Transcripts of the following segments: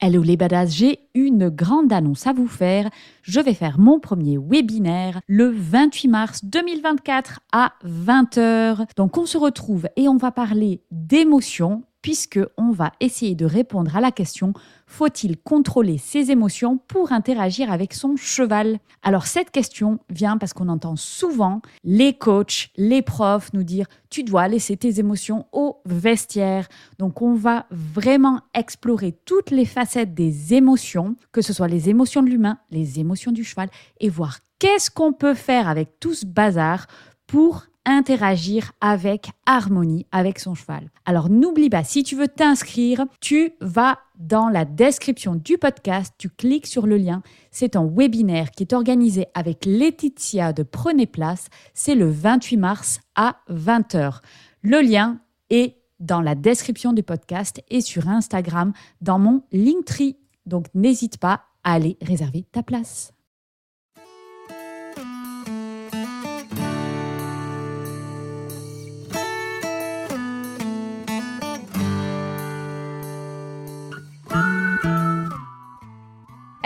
Hello les badass, j'ai une grande annonce à vous faire. Je vais faire mon premier webinaire le 28 mars 2024 à 20h. Donc on se retrouve et on va parler d'émotions puisque on va essayer de répondre à la question faut-il contrôler ses émotions pour interagir avec son cheval? Alors cette question vient parce qu'on entend souvent les coachs, les profs nous dire tu dois laisser tes émotions au vestiaire. Donc on va vraiment explorer toutes les facettes des émotions, que ce soit les émotions de l'humain, les émotions du cheval et voir qu'est-ce qu'on peut faire avec tout ce bazar pour interagir avec harmonie avec son cheval. Alors n'oublie pas, si tu veux t'inscrire, tu vas dans la description du podcast, tu cliques sur le lien. C'est un webinaire qui est organisé avec Laetitia de Prenez Place. C'est le 28 mars à 20h. Le lien est dans la description du podcast et sur Instagram dans mon Linktree. Donc n'hésite pas à aller réserver ta place.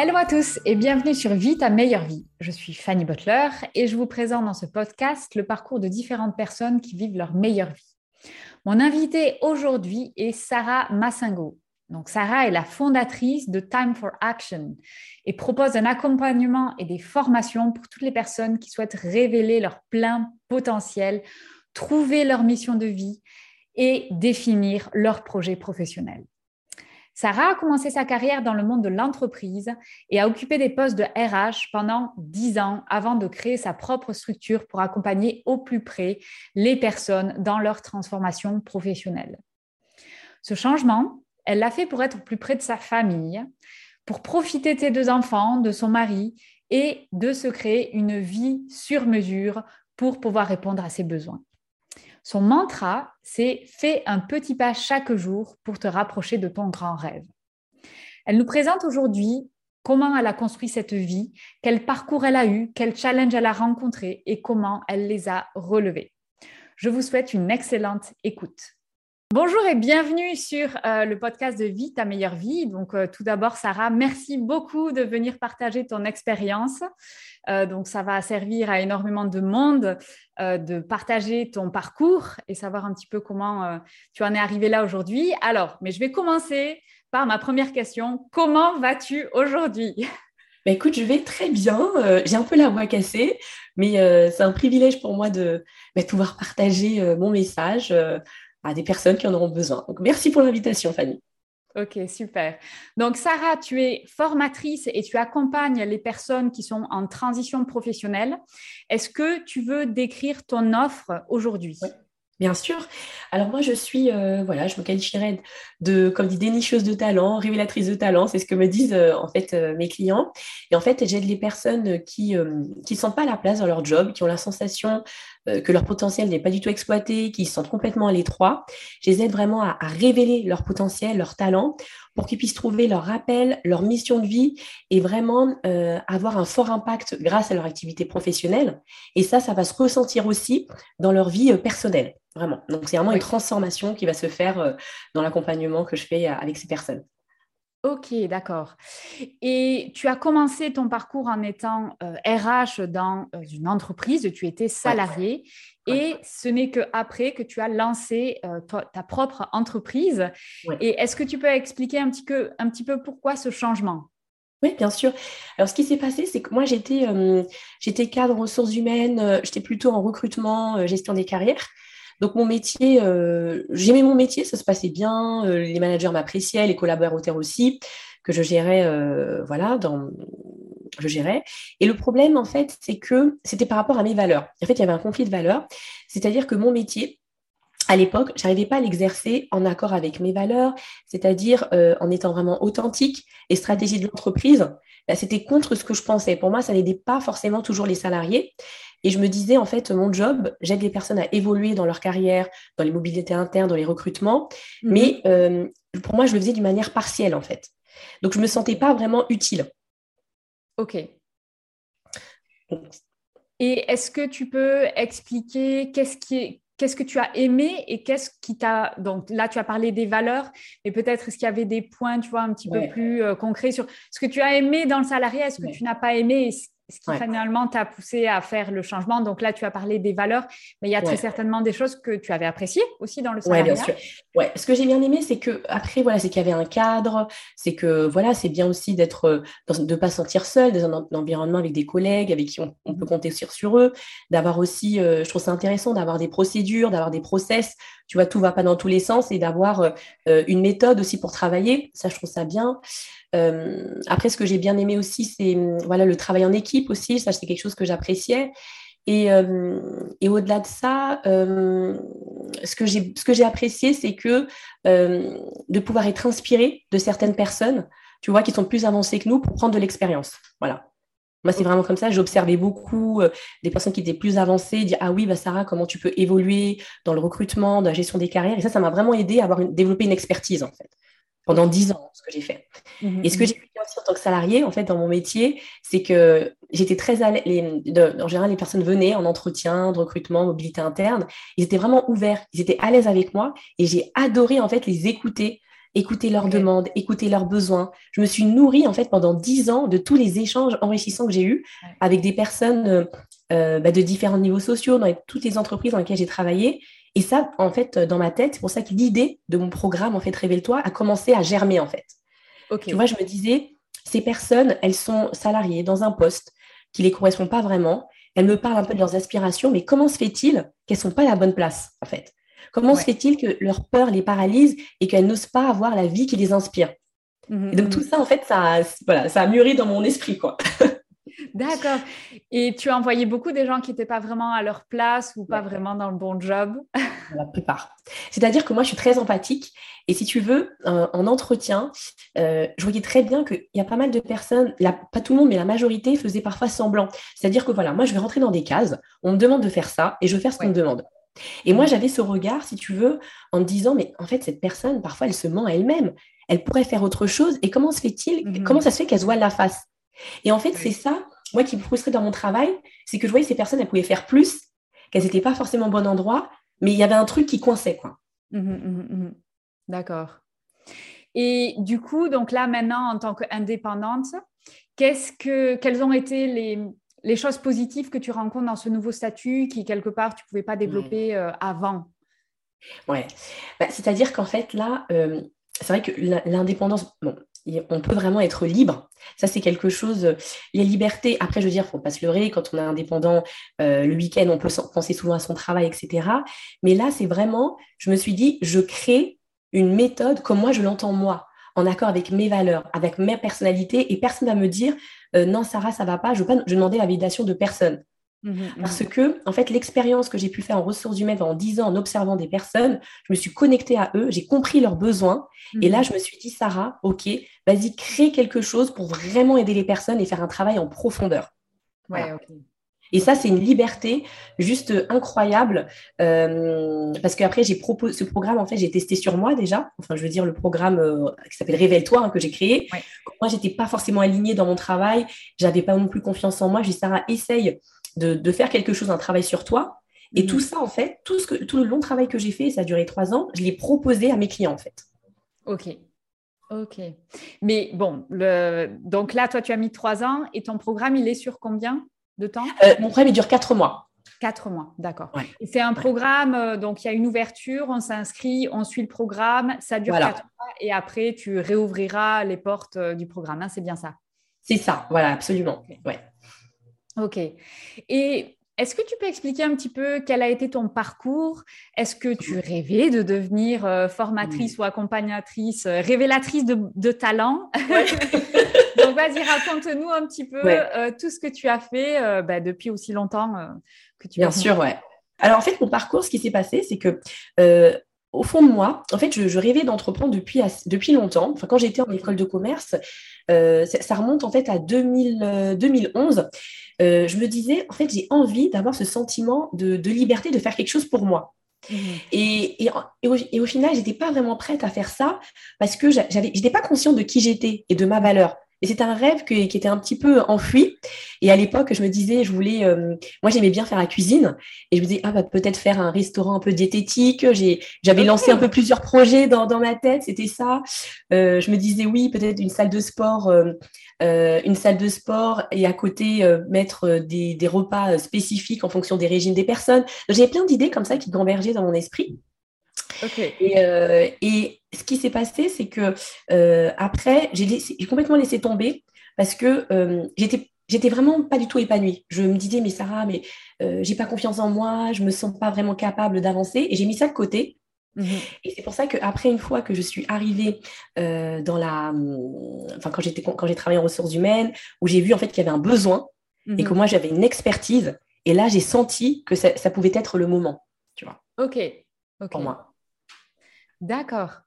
Hello à tous et bienvenue sur Vie ta meilleure vie. Je suis Fanny Butler et je vous présente dans ce podcast le parcours de différentes personnes qui vivent leur meilleure vie. Mon invitée aujourd'hui est Sarah Massingo. Donc Sarah est la fondatrice de Time for Action et propose un accompagnement et des formations pour toutes les personnes qui souhaitent révéler leur plein potentiel, trouver leur mission de vie et définir leur projet professionnel. Sarah a commencé sa carrière dans le monde de l'entreprise et a occupé des postes de RH pendant dix ans avant de créer sa propre structure pour accompagner au plus près les personnes dans leur transformation professionnelle. Ce changement, elle l'a fait pour être plus près de sa famille, pour profiter de ses deux enfants, de son mari et de se créer une vie sur mesure pour pouvoir répondre à ses besoins. Son mantra, c'est fais un petit pas chaque jour pour te rapprocher de ton grand rêve. Elle nous présente aujourd'hui comment elle a construit cette vie, quel parcours elle a eu, quel challenge elle a rencontré et comment elle les a relevés. Je vous souhaite une excellente écoute. Bonjour et bienvenue sur euh, le podcast de Vie, ta meilleure vie. Donc, euh, tout d'abord, Sarah, merci beaucoup de venir partager ton expérience. Euh, donc, ça va servir à énormément de monde de partager ton parcours et savoir un petit peu comment tu en es arrivé là aujourd'hui. Alors, mais je vais commencer par ma première question. Comment vas-tu aujourd'hui? Bah, écoute, je vais très bien. j'ai un peu la voix cassée, mais c'est un privilège pour moi de bah, pouvoir partager mon message à des personnes qui en auront besoin. Donc, merci pour l'invitation, Fanny. Ok, super. Donc, Sarah, tu es formatrice et tu accompagnes les personnes qui sont en transition professionnelle. Est-ce que tu veux décrire ton offre aujourd'hui? Bien sûr. Alors moi, je suis, euh, voilà, je me qualifierais de, comme dit, dénicheuse de talent, révélatrice de talent. C'est ce que me disent euh, en fait euh, mes clients. Et en fait, j'aide les personnes qui ne sentent pas la place dans leur job, qui ont la sensation que leur potentiel n'est pas du tout exploité, qui se sentent complètement à l'étroit. Je les aide vraiment à, à révéler leur potentiel, leur talent, pour qu'ils puissent trouver leur rappel, leur mission de vie et vraiment avoir un fort impact grâce à leur activité professionnelle. Et ça, ça va se ressentir aussi dans leur vie personnelle. Vraiment. Donc, c'est vraiment une transformation qui va se faire euh, dans l'accompagnement que je fais euh, avec ces personnes. Ok, d'accord. Et tu as commencé ton parcours en étant RH euh, dans une entreprise, tu étais salarié, et ce n'est qu'après que tu as lancé ta, propre entreprise. Et est-ce que tu peux expliquer un petit, peu, un petit peu pourquoi ce changement? Oui, bien sûr. Alors, ce qui s'est passé, c'est que moi, j'étais, j'étais cadre en ressources humaines, j'étais plutôt en recrutement, gestion des carrières. Donc mon métier, euh, j'aimais mon métier, ça se passait bien, euh, les managers m'appréciaient, les collaborateurs aussi, que je gérais, euh, voilà, je gérais. Et le problème, en fait, c'est que c'était par rapport à mes valeurs. En fait, il y avait un conflit de valeurs, c'est-à-dire que mon métier, à l'époque, je n'arrivais pas à l'exercer en accord avec mes valeurs, c'est-à-dire en étant vraiment authentique. Les stratégies de l'entreprise, bah, c'était contre ce que je pensais. Pour moi, ça n'aidait pas forcément toujours les salariés. Et je me disais, en fait, mon job, j'aide les personnes à évoluer dans leur carrière, dans les mobilités internes, dans les recrutements. Mhm. Mais euh, pour moi, je le faisais d'une manière partielle, en fait. Donc, je ne me sentais pas vraiment utile. OK. Et est-ce que tu peux expliquer qu'est-ce qui qu'est-ce que tu as aimé et qu'est-ce qui t'a. Donc là, tu as parlé des valeurs, mais peut-être est-ce qu'il y avait des points, tu vois, un petit peu plus euh, concrets sur ce que tu as aimé dans le salarié, est-ce que tu n'as pas aimé ce qui finalement t'a poussé à faire le changement. Donc là, tu as parlé des valeurs, mais il y a très certainement des choses que tu avais appréciées aussi dans le salariat. Oui, bien sûr. Ouais, ce que j'ai bien aimé, c'est que après, voilà, c'est qu'il y avait un cadre, c'est que voilà, c'est bien aussi d'être, euh, de ne pas se sentir seul, dans un, environnement avec des collègues avec qui on, peut compter sur, sur eux, d'avoir aussi, euh, je trouve ça intéressant d'avoir des procédures, d'avoir des process. Tu vois, tout va pas dans tous les sens et d'avoir euh, une méthode aussi pour travailler. Ça, je trouve ça bien. Euh, après, ce que j'ai bien aimé aussi, c'est hum, voilà, le travail en équipe aussi. Ça, c'est quelque chose que j'appréciais. Et, euh, et au-delà de ça, euh, ce que j'ai apprécié, c'est que de pouvoir être inspiré de certaines personnes, tu vois, qui sont plus avancées que nous pour prendre de l'expérience. Voilà. Moi, c'est vraiment comme ça. J'observais beaucoup des personnes qui étaient plus avancées, dire Ah oui, bah, Sarah, comment tu peux évoluer dans le recrutement, dans la gestion des carrières? Et ça, ça m'a vraiment aidé à avoir développer une expertise, en fait pendant dix ans, ce que j'ai fait. Mmh et ce que j'ai fait aussi en tant que salarié, en fait, dans mon métier, c'est que j'étais très à l'aise. En général, les personnes venaient en entretien de recrutement, mobilité interne. Ils étaient vraiment ouverts. Ils étaient à l'aise avec moi et j'ai adoré, en fait, les écouter, écouter leurs demandes, écouter leurs besoins. Je me suis nourrie, en fait, pendant dix ans de tous les échanges enrichissants que j'ai eus avec des personnes euh, euh, bah, de différents niveaux sociaux dans toutes les entreprises dans lesquelles j'ai travaillé. Et ça, en fait, dans ma tête, c'est pour ça que l'idée de mon programme, en fait, Révèle-toi, a commencé à germer, en fait. Tu vois, je me disais, ces personnes, elles sont salariées dans un poste qui ne les correspond pas vraiment. Elles me parlent un peu de leurs aspirations, mais comment se fait-il qu'elles ne sont pas à la bonne place, en fait? Comment se fait-il que leur peur les paralyse et qu'elles n'osent pas avoir la vie qui les inspire? Mmh, Et donc, mmh, tout ça, en fait, ça, voilà, ça a mûri dans mon esprit, quoi. D'accord. Et tu as envoyé beaucoup des gens qui n'étaient pas vraiment à leur place ou pas vraiment dans le bon job? La plupart. C'est-à-dire que moi, je suis très empathique. Et si tu veux, en entretien, euh, je voyais très bien qu'il y a pas mal de personnes, pas tout le monde, mais la majorité faisait parfois semblant. C'est-à-dire que voilà, moi, je vais rentrer dans des cases, on me demande de faire ça et je vais faire ce qu'on me demande. Et moi, j'avais ce regard, si tu veux, en me disant, mais en fait, cette personne, parfois, elle se ment à elle-même. Elle pourrait faire autre chose. Et comment se fait-il, mmh comment ça se fait qu'elle se voit la face? Et en fait, c'est ça moi qui me frustrais dans mon travail, c'est que je voyais ces personnes, elles pouvaient faire plus, qu'elles n'étaient pas forcément au bon endroit, mais il y avait un truc qui coinçait. quoi. Mmh mmh mmh D'accord. Et du coup, donc là, maintenant, en tant qu'indépendante, qu'est-ce que, quelles ont été les, les, choses positives que tu rencontres dans ce nouveau statut qui, quelque part, tu ne pouvais pas développer euh, avant? Ouais. Bah, c'est-à-dire qu'en fait, là, euh, c'est vrai que l'indépendance, bon, on peut vraiment être libre. Ça, c'est quelque chose. Les libertés, après, je veux dire, faut pas se leurrer. Quand on est indépendant, euh, le week-end, on peut penser souvent à son travail, etc. Mais là, c'est vraiment, je me suis dit, je crée une méthode comme moi, je l'entends moi, en accord avec mes valeurs, avec ma personnalité, et personne ne va me dire, euh, non, Sarah, ça ne va pas, je ne vais demander la validation de personne. Mmh mmh Parce que, en fait, l'expérience que j'ai pu faire en ressources humaines pendant 10 ans en observant des personnes, je me suis connectée à eux, j'ai compris leurs besoins. Et là, mmh je me suis dit, Sarah, OK, vas-y, crée quelque chose pour vraiment aider les personnes et faire un travail en profondeur. Et ça, c'est une liberté juste incroyable. Euh, parce qu'après, j'ai proposé ce programme, en fait, j'ai testé sur moi déjà. Enfin, je veux dire, le programme euh, qui s'appelle Révèle-toi, hein, que j'ai créé. Moi, j'étais pas forcément alignée dans mon travail. J'avais pas non plus confiance en moi. J'ai dit, Sarah, essaye de, faire quelque chose, un travail sur toi. Et tout mhm. ça, en fait, tout, ce que, tout le long travail que j'ai fait, ça a duré trois ans, je l'ai proposé à mes clients, en fait. Ok. Ok. Mais bon, le... donc là, toi, tu as mis trois ans et ton programme, il est sur combien de temps? Euh, Mon programme, il dure quatre mois. Quatre mois, d'accord. C'est un programme, euh, donc il y a une ouverture, on s'inscrit, on suit le programme, ça dure quatre mois et après, tu réouvriras les portes euh, du programme. Hein, c'est bien ça? C'est ça, voilà, absolument. Ouais. Ok. Et est-ce que tu peux expliquer un petit peu quel a été ton parcours? Est-ce que tu rêvais de devenir euh, formatrice ou accompagnatrice, euh, révélatrice de, talent? Donc vas-y, raconte-nous un petit peu euh, tout ce que tu as fait bah, depuis aussi longtemps que tu Bien sûr, ouais. Alors en fait, mon parcours, ce qui s'est passé, c'est que au fond de moi, en fait, je, rêvais d'entreprendre depuis, depuis longtemps. Enfin, quand j'étais en école de commerce, ça, remonte en fait à 2000, 2011. Euh, je me disais, en fait, j'ai envie d'avoir ce sentiment de, liberté, de faire quelque chose pour moi. Mmh. Et, et, au, final, je n'étais pas vraiment prête à faire ça parce que je n'étais pas consciente de qui j'étais et de ma valeur. Mais c'était un rêve qui était un petit peu enfui. Et à l'époque, je me disais, je voulais, euh, moi j'aimais bien faire la cuisine, et je me disais, ah bah peut-être faire un restaurant un peu diététique. J'avais lancé un peu plusieurs projets dans, dans ma tête, c'était ça. Euh, je me disais, oui, peut-être une salle de sport. Euh, une salle de sport et à côté mettre des, des, repas spécifiques en fonction des régimes des personnes. J'avais plein d'idées comme ça qui convergeaient dans mon esprit. Euh, et, ce qui s'est passé, c'est que euh, après, j'ai complètement laissé tomber parce que euh, j'étais j'étais vraiment pas du tout épanouie. Je me disais, mais Sarah, mais j'ai pas confiance en moi, je me sens pas vraiment capable d'avancer. Et j'ai mis ça de côté. Mhm. Et c'est pour ça qu'après, une fois que je suis arrivée dans la. Enfin, quand j'ai travaillé en ressources humaines, où j'ai vu en fait qu'il y avait un besoin et que moi j'avais une expertise, et là j'ai senti que ça, ça, pouvait être le moment. Tu vois. Ok. ok. Pour moi. D'accord.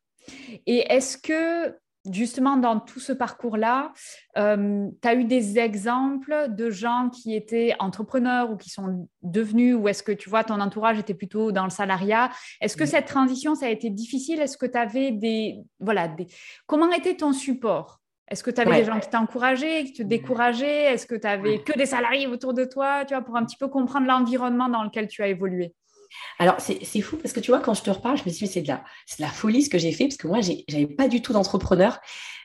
Et est-ce que justement dans tout ce parcours-là, euh, tu as eu des exemples de gens qui étaient entrepreneurs ou qui sont devenus, ou est-ce que tu vois, ton entourage était plutôt dans le salariat? Est-ce que cette transition, ça a été difficile? Est-ce que tu avais des... Voilà, des... comment était ton support? Est-ce que tu avais des gens qui t'encourageaient, qui te décourageaient? Est-ce que tu avais que des salariés autour de toi, tu vois, pour un petit peu comprendre l'environnement dans lequel tu as évolué? Alors, c'est fou parce que tu vois, quand je te reparle, je me suis dit, c'est de, la, de la folie ce que j'ai fait parce que moi, je n'avais pas du tout d'entrepreneur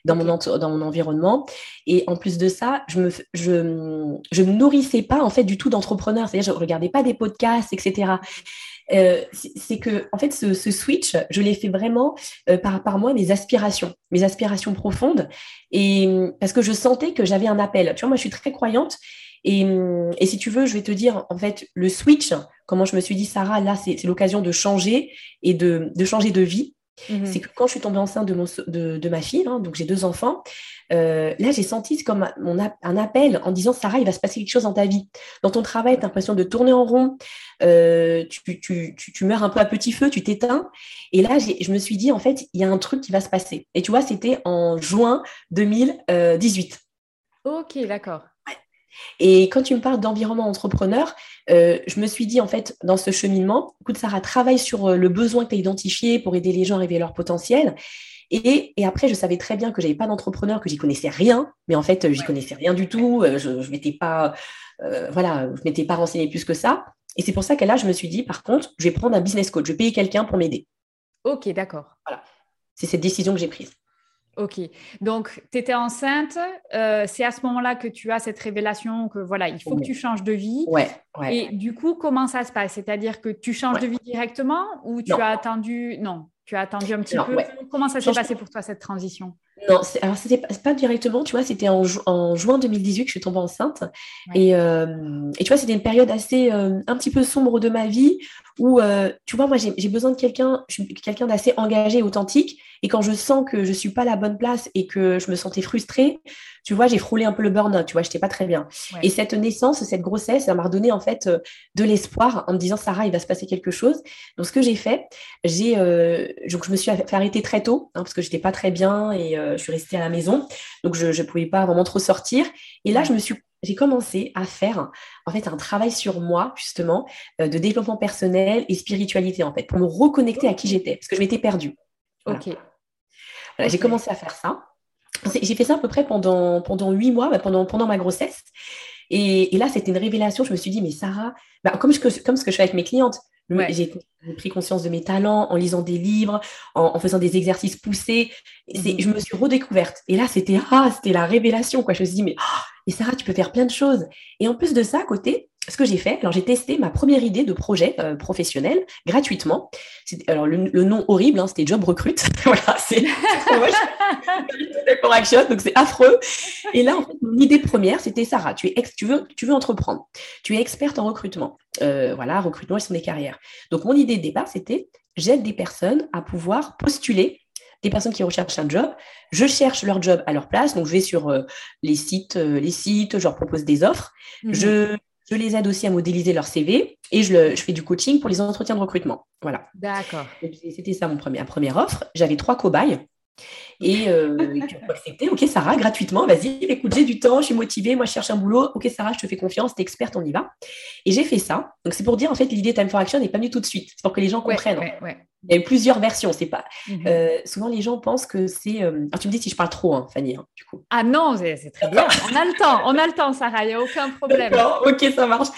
dans, mon dans mon environnement. Et en plus de ça, je me, je, je me nourrissais pas en fait du tout d'entrepreneurs. C'est-à-dire, je regardais pas des podcasts, etc. Euh, c'est que en fait ce, switch, je l'ai fait vraiment euh, par, par moi mes aspirations, mes aspirations profondes, et parce que je sentais que j'avais un appel. Tu vois, moi je suis très croyante, et, et, si tu veux, je vais te dire en fait le switch comment je me suis dit, Sarah, là, c'est l'occasion de changer et de, changer de vie. Mhm. C'est que quand je suis tombée enceinte de, mon, de, ma fille, hein, donc j'ai deux enfants, euh, là j'ai senti comme mon, un appel en disant Sarah, il va se passer quelque chose dans ta vie. Dans ton travail, tu as l'impression de tourner en rond, euh, tu, tu, tu, meurs un peu à petit feu, tu t'éteins. Et là, je me suis dit, en fait, il y a un truc qui va se passer. Et tu vois, c'était en juin 2018. Ok, d'accord. Et quand tu me parles d'environnement entrepreneur, euh, je me suis dit, en fait, dans ce cheminement, écoute, Sarah, travaille sur euh, le besoin que tu as identifié pour aider les gens à révéler leur potentiel. Et, après, je savais très bien que j'avais pas d'entrepreneur, que j'y connaissais rien, mais en fait, j'y connaissais rien du tout. Euh, je, je m'étais pas, voilà, je m'étais pas renseignée plus que ça. Et c'est pour ça que là, je me suis dit, par contre, je vais prendre un business coach, je vais payer quelqu'un pour m'aider. Ok, d'accord. Voilà. C'est cette décision que j'ai prise. Ok, donc tu étais enceinte, euh, c'est à ce moment-là que tu as cette révélation que voilà, il faut que tu changes de vie. Ouais, Et du coup, comment ça se passe? C'est-à-dire que tu changes de vie directement ou tu as attendu? Non, tu as attendu un petit peu. Comment ça s'est passé pour toi cette transition? Non, alors c'était pas directement, tu vois, c'était en, juin 2018 que je suis tombée enceinte. Et, euh, et, tu vois, c'était une période assez euh, un petit peu sombre de ma vie où, tu vois, moi j'ai besoin de quelqu'un, quelqu'un d'assez engagé et authentique. Et quand je sens que je suis pas à la bonne place et que je me sentais frustrée, tu vois, j'ai frôlé un peu le burn-out, tu vois, j'étais pas très bien. Et cette naissance, cette grossesse, ça m'a redonné en fait euh, de l'espoir en me disant, Sarah, il va se passer quelque chose. Donc, ce que j'ai fait, j'ai, euh, donc je me suis fait arrêter très tôt hein, parce que j'étais pas très bien et euh, je suis restée à la maison. Donc, je ne pouvais pas vraiment trop sortir. Et là, je me suis j'ai commencé à faire en fait un travail sur moi justement de développement personnel et spiritualité en fait pour me reconnecter à qui j'étais parce que je m'étais perdue. Ok. J'ai commencé à faire ça. J'ai fait ça à peu près pendant, pendant huit mois, bah, pendant, pendant ma grossesse. Et, là, c'était une révélation. Je me suis dit, mais Sarah, bah, comme, je, comme ce que je fais avec mes clientes, j'ai pris conscience de mes talents en lisant des livres, en, faisant des exercices poussés. Mhm. Je me suis redécouverte. Et là, c'était ah, c'était la révélation. Quoi. Je me suis dit, mais, oh, mais Sarah, tu peux faire plein de choses. Et en plus de ça, à côté, ce que j'ai fait, alors j'ai testé ma première idée de projet euh, professionnel gratuitement. Alors le, nom horrible, hein, c'était Job Recrute. voilà, c'est pour action, donc c'est affreux. Et là, en fait, mon idée première, c'était Sarah, tu, es tu, veux, tu veux entreprendre, tu es experte en recrutement. Euh, voilà, recrutement et sont des carrières. Donc mon idée de départ, c'était j'aide des personnes à pouvoir postuler des personnes qui recherchent un job. Je cherche leur job à leur place. Donc, je vais sur euh, les sites, les sites, je leur propose des offres. Mhm. Je je les aide aussi à modéliser leur CV et je, fais du coaching pour les entretiens de recrutement. Voilà. D'accord. C'était ça mon premier, ma première offre. J'avais trois cobayes. Et euh, accepté, ok Sarah, gratuitement, vas-y, écoute, j'ai du temps, je suis motivée, moi je cherche un boulot, ok Sarah, je te fais confiance, t'es experte, on y va. Et j'ai fait ça. Donc c'est pour dire, en fait, l'idée Time for Action n'est pas venue tout de suite, c'est pour que les gens comprennent. Il y a eu plusieurs versions. C'est pas. Mhm. Euh, souvent, les gens pensent que c'est. Euh, tu me dis si je parle trop, hein, Fanny, hein, du coup. Ah non, c'est très bien. On a le temps, on a le temps, Sarah. Il n'y a aucun problème. ok, ça marche.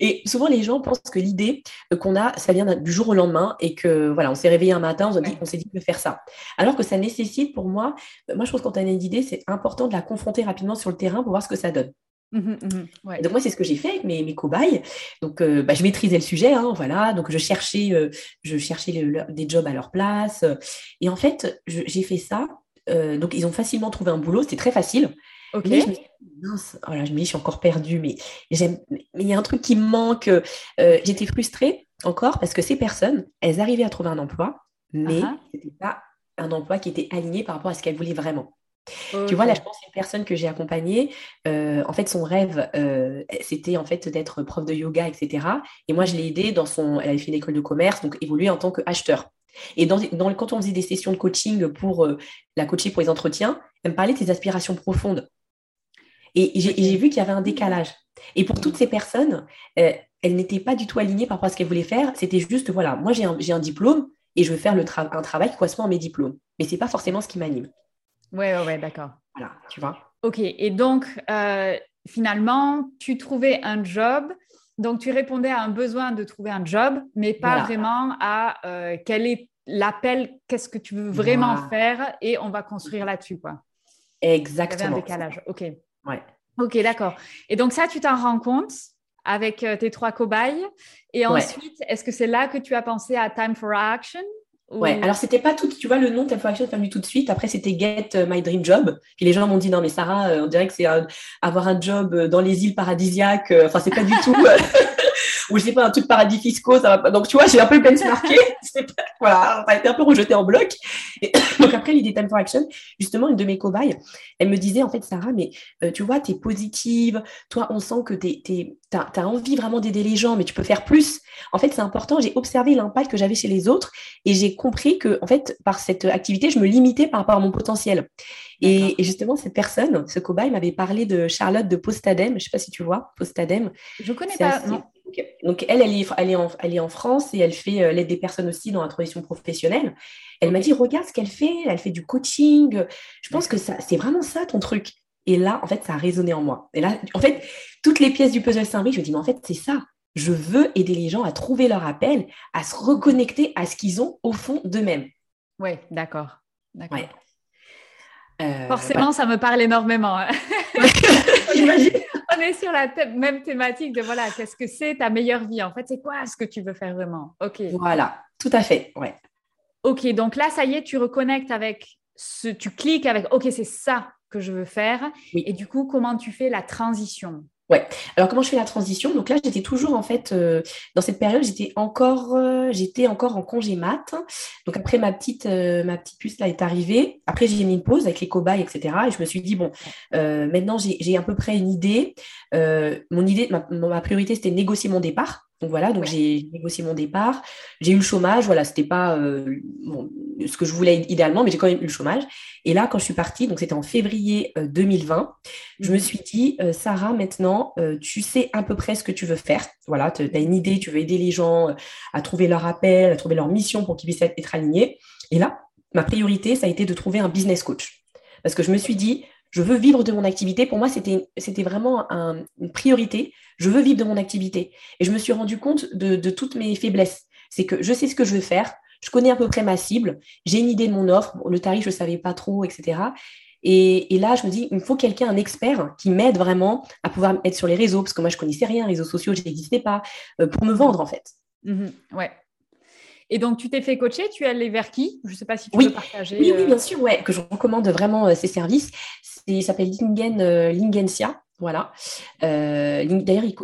Et souvent, les gens pensent que l'idée qu'on a, ça vient du jour au lendemain et que voilà, on s'est réveillé un matin, on, s'est dit de faire ça. Alors que ça nécessite, pour moi, moi, je pense que quand on a une idée, c'est important de la confronter rapidement sur le terrain pour voir ce que ça donne. Mmh mmh donc moi, c'est ce que j'ai fait avec mes, mes cobayes. Donc, euh, bah, je maîtrisais le sujet, hein, voilà. Donc, je cherchais, euh, je cherchais des jobs à leur place. et en fait, j'ai fait ça. Euh, donc, ils ont facilement trouvé un boulot. C'était très facile. Ok. Mais je me mince, oh je me dis, je suis encore perdue, mais il y a un truc qui me manque. J'étais frustrée encore parce que ces personnes, elles arrivaient à trouver un emploi, mais ce n'était pas un emploi qui était aligné par rapport à ce qu'elles voulaient vraiment. Tu vois, là, je pense une personne que j'ai accompagnée. Euh, en fait, son rêve, euh, c'était en fait d'être prof de yoga, etc. Et moi, je l'ai aidée dans son. Elle avait fait une école de commerce, donc évoluer en tant qu'acheteur. Et dans, dans, quand on faisait des sessions de coaching pour euh, la coacher pour les entretiens, elle me parlait de ses aspirations profondes. Et j'ai vu qu'il y avait un décalage. Et pour toutes ces personnes, elles n'étaient pas du tout alignées par rapport à ce qu'elles voulaient faire. C'était juste, voilà, moi j'ai un, un, diplôme et je veux faire le un travail qui correspond à mes diplômes. Mais ce n'est pas forcément ce qui m'anime. Oui, ouais, ouais, d'accord. Voilà, tu vois. Ok, et donc euh, finalement, tu trouvais un job, donc tu répondais à un besoin de trouver un job, mais pas vraiment à euh, quel est l'appel, qu'est-ce que tu veux vraiment faire, et on va construire là-dessus, quoi. Exactement. Il y avait un décalage, ok. Ouais. Ok, d'accord. Et donc ça, tu t'en rends compte avec euh, tes trois cobayes. Et ensuite, est-ce que c'est là que tu as pensé à Time for Action? Ouais, alors c'était pas tout, tu vois, le nom for Action est venu tout de suite. Après, c'était Get My Dream Job. Puis les gens m'ont dit, non, mais Sarah, euh, on dirait que c'est avoir un job euh, dans les îles paradisiaques. Euh, enfin, c'est pas du tout. ou je sais pas, un truc paradis fiscaux. Ça va pas. Donc, tu vois, j'ai un peu benchmarké. voilà, ça a été un peu rejeté en bloc. Et donc, après l'idée Time for Action, justement, une de mes cobayes, elle me disait, en fait, Sarah, mais tu vois, tu es positive. Toi, on sent que tu as, envie vraiment d'aider les gens, mais tu peux faire plus. En fait, c'est important. J'ai observé l'impact que j'avais chez les autres et j'ai compris que, en fait, par cette activité, je me limitais par rapport à mon potentiel. Et, justement, cette personne, ce cobaye, m'avait parlé de Charlotte de Postadem. Je ne sais pas si tu vois, Postadem. Je ne connais pas. Donc, elle, elle est, elle, est en, elle est en France et elle fait euh, l'aide des personnes aussi dans la transition professionnelle. Elle m'a dit, regarde ce qu'elle fait. Elle fait du coaching. Je pense que c'est vraiment ça ton truc. Et là, en fait, ça a résonné en moi. Et là, en fait, toutes les pièces du puzzle s'imbriquent. Je me dis, mais en fait, c'est ça. Je veux aider les gens à trouver leur appel, à se reconnecter à ce qu'ils ont au fond d'eux-mêmes. Oui, d'accord. d'accord. Euh, Forcément, ça me parle énormément. Hein. On est sur la même thématique de voilà, qu'est-ce que c'est ta meilleure vie? En fait, c'est quoi ce que tu veux faire vraiment? Ok. Voilà, tout à fait. Ouais. Ok, donc là, ça y est, tu reconnectes avec ce, tu cliques avec ok, c'est ça que je veux faire. Et du coup, comment tu fais la transition? Ouais. Alors comment je fais la transition? Donc là, j'étais toujours en fait euh, dans cette période, j'étais encore, euh, j'étais encore en congé mat. Donc après ma petite, euh, ma petite puce là est arrivée. Après j'ai mis une pause avec les cobayes, etc. Et je me suis dit bon, maintenant j'ai à peu près une idée. mon idée, ma priorité c'était négocier mon départ. Donc voilà, donc j'ai négocié mon départ. J'ai eu le chômage, voilà, c'était pas euh, ce que je voulais idéalement, mais j'ai quand même eu le chômage. Et là, quand je suis partie, donc c'était en février 2020, euh, je me mhm. suis dit, euh, Sarah, maintenant, tu sais à peu près ce que tu veux faire. Voilà, tu as une idée, tu veux aider les gens à trouver leur appel, à trouver leur mission pour qu'ils puissent être alignés. Et là, ma priorité, ça a été de trouver un business coach. Parce que je me suis dit, je veux vivre de mon activité. Pour moi, c'était, vraiment une priorité. Je veux vivre de mon activité. Et je me suis rendu compte de, toutes mes faiblesses. C'est que je sais ce que je veux faire. Je connais à peu près ma cible. J'ai une idée de mon offre. le tarif, je ne savais pas trop, etc. Et, là, je me dis, il me faut quelqu'un, un expert, qui m'aide vraiment à pouvoir être sur les réseaux, parce que moi, je connaissais rien, réseaux sociaux, je n'existais pas, euh, pour me vendre, en fait. Mmh ouais. Et donc, tu t'es fait coacher, tu es allé vers qui? Je ne sais pas si tu veux partager. Oui, oui, euh, bien sûr, ouais, que je recommande vraiment euh, ces services. Il s'appelle Lingen, euh, Lingensia. Voilà. D'ailleurs, il,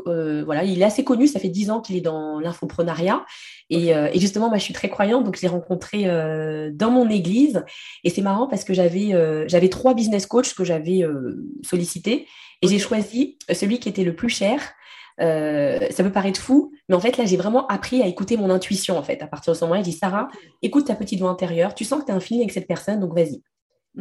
voilà, il est assez connu, ça fait dix ans qu'il est dans l'infoprenariat. Et, et, justement, moi, je suis très croyante, donc je l'ai rencontré dans mon église. Et c'est marrant parce que j'avais j'avais trois business coachs que j'avais sollicités. Et j'ai choisi celui qui était le plus cher euh, ça peut paraître fou, mais en fait, là, j'ai vraiment appris à écouter mon intuition, en fait. À partir de ce moment-là, je dis, Sarah, écoute ta petite voix intérieure, tu sens que tu as un feeling avec cette personne, donc vas-y.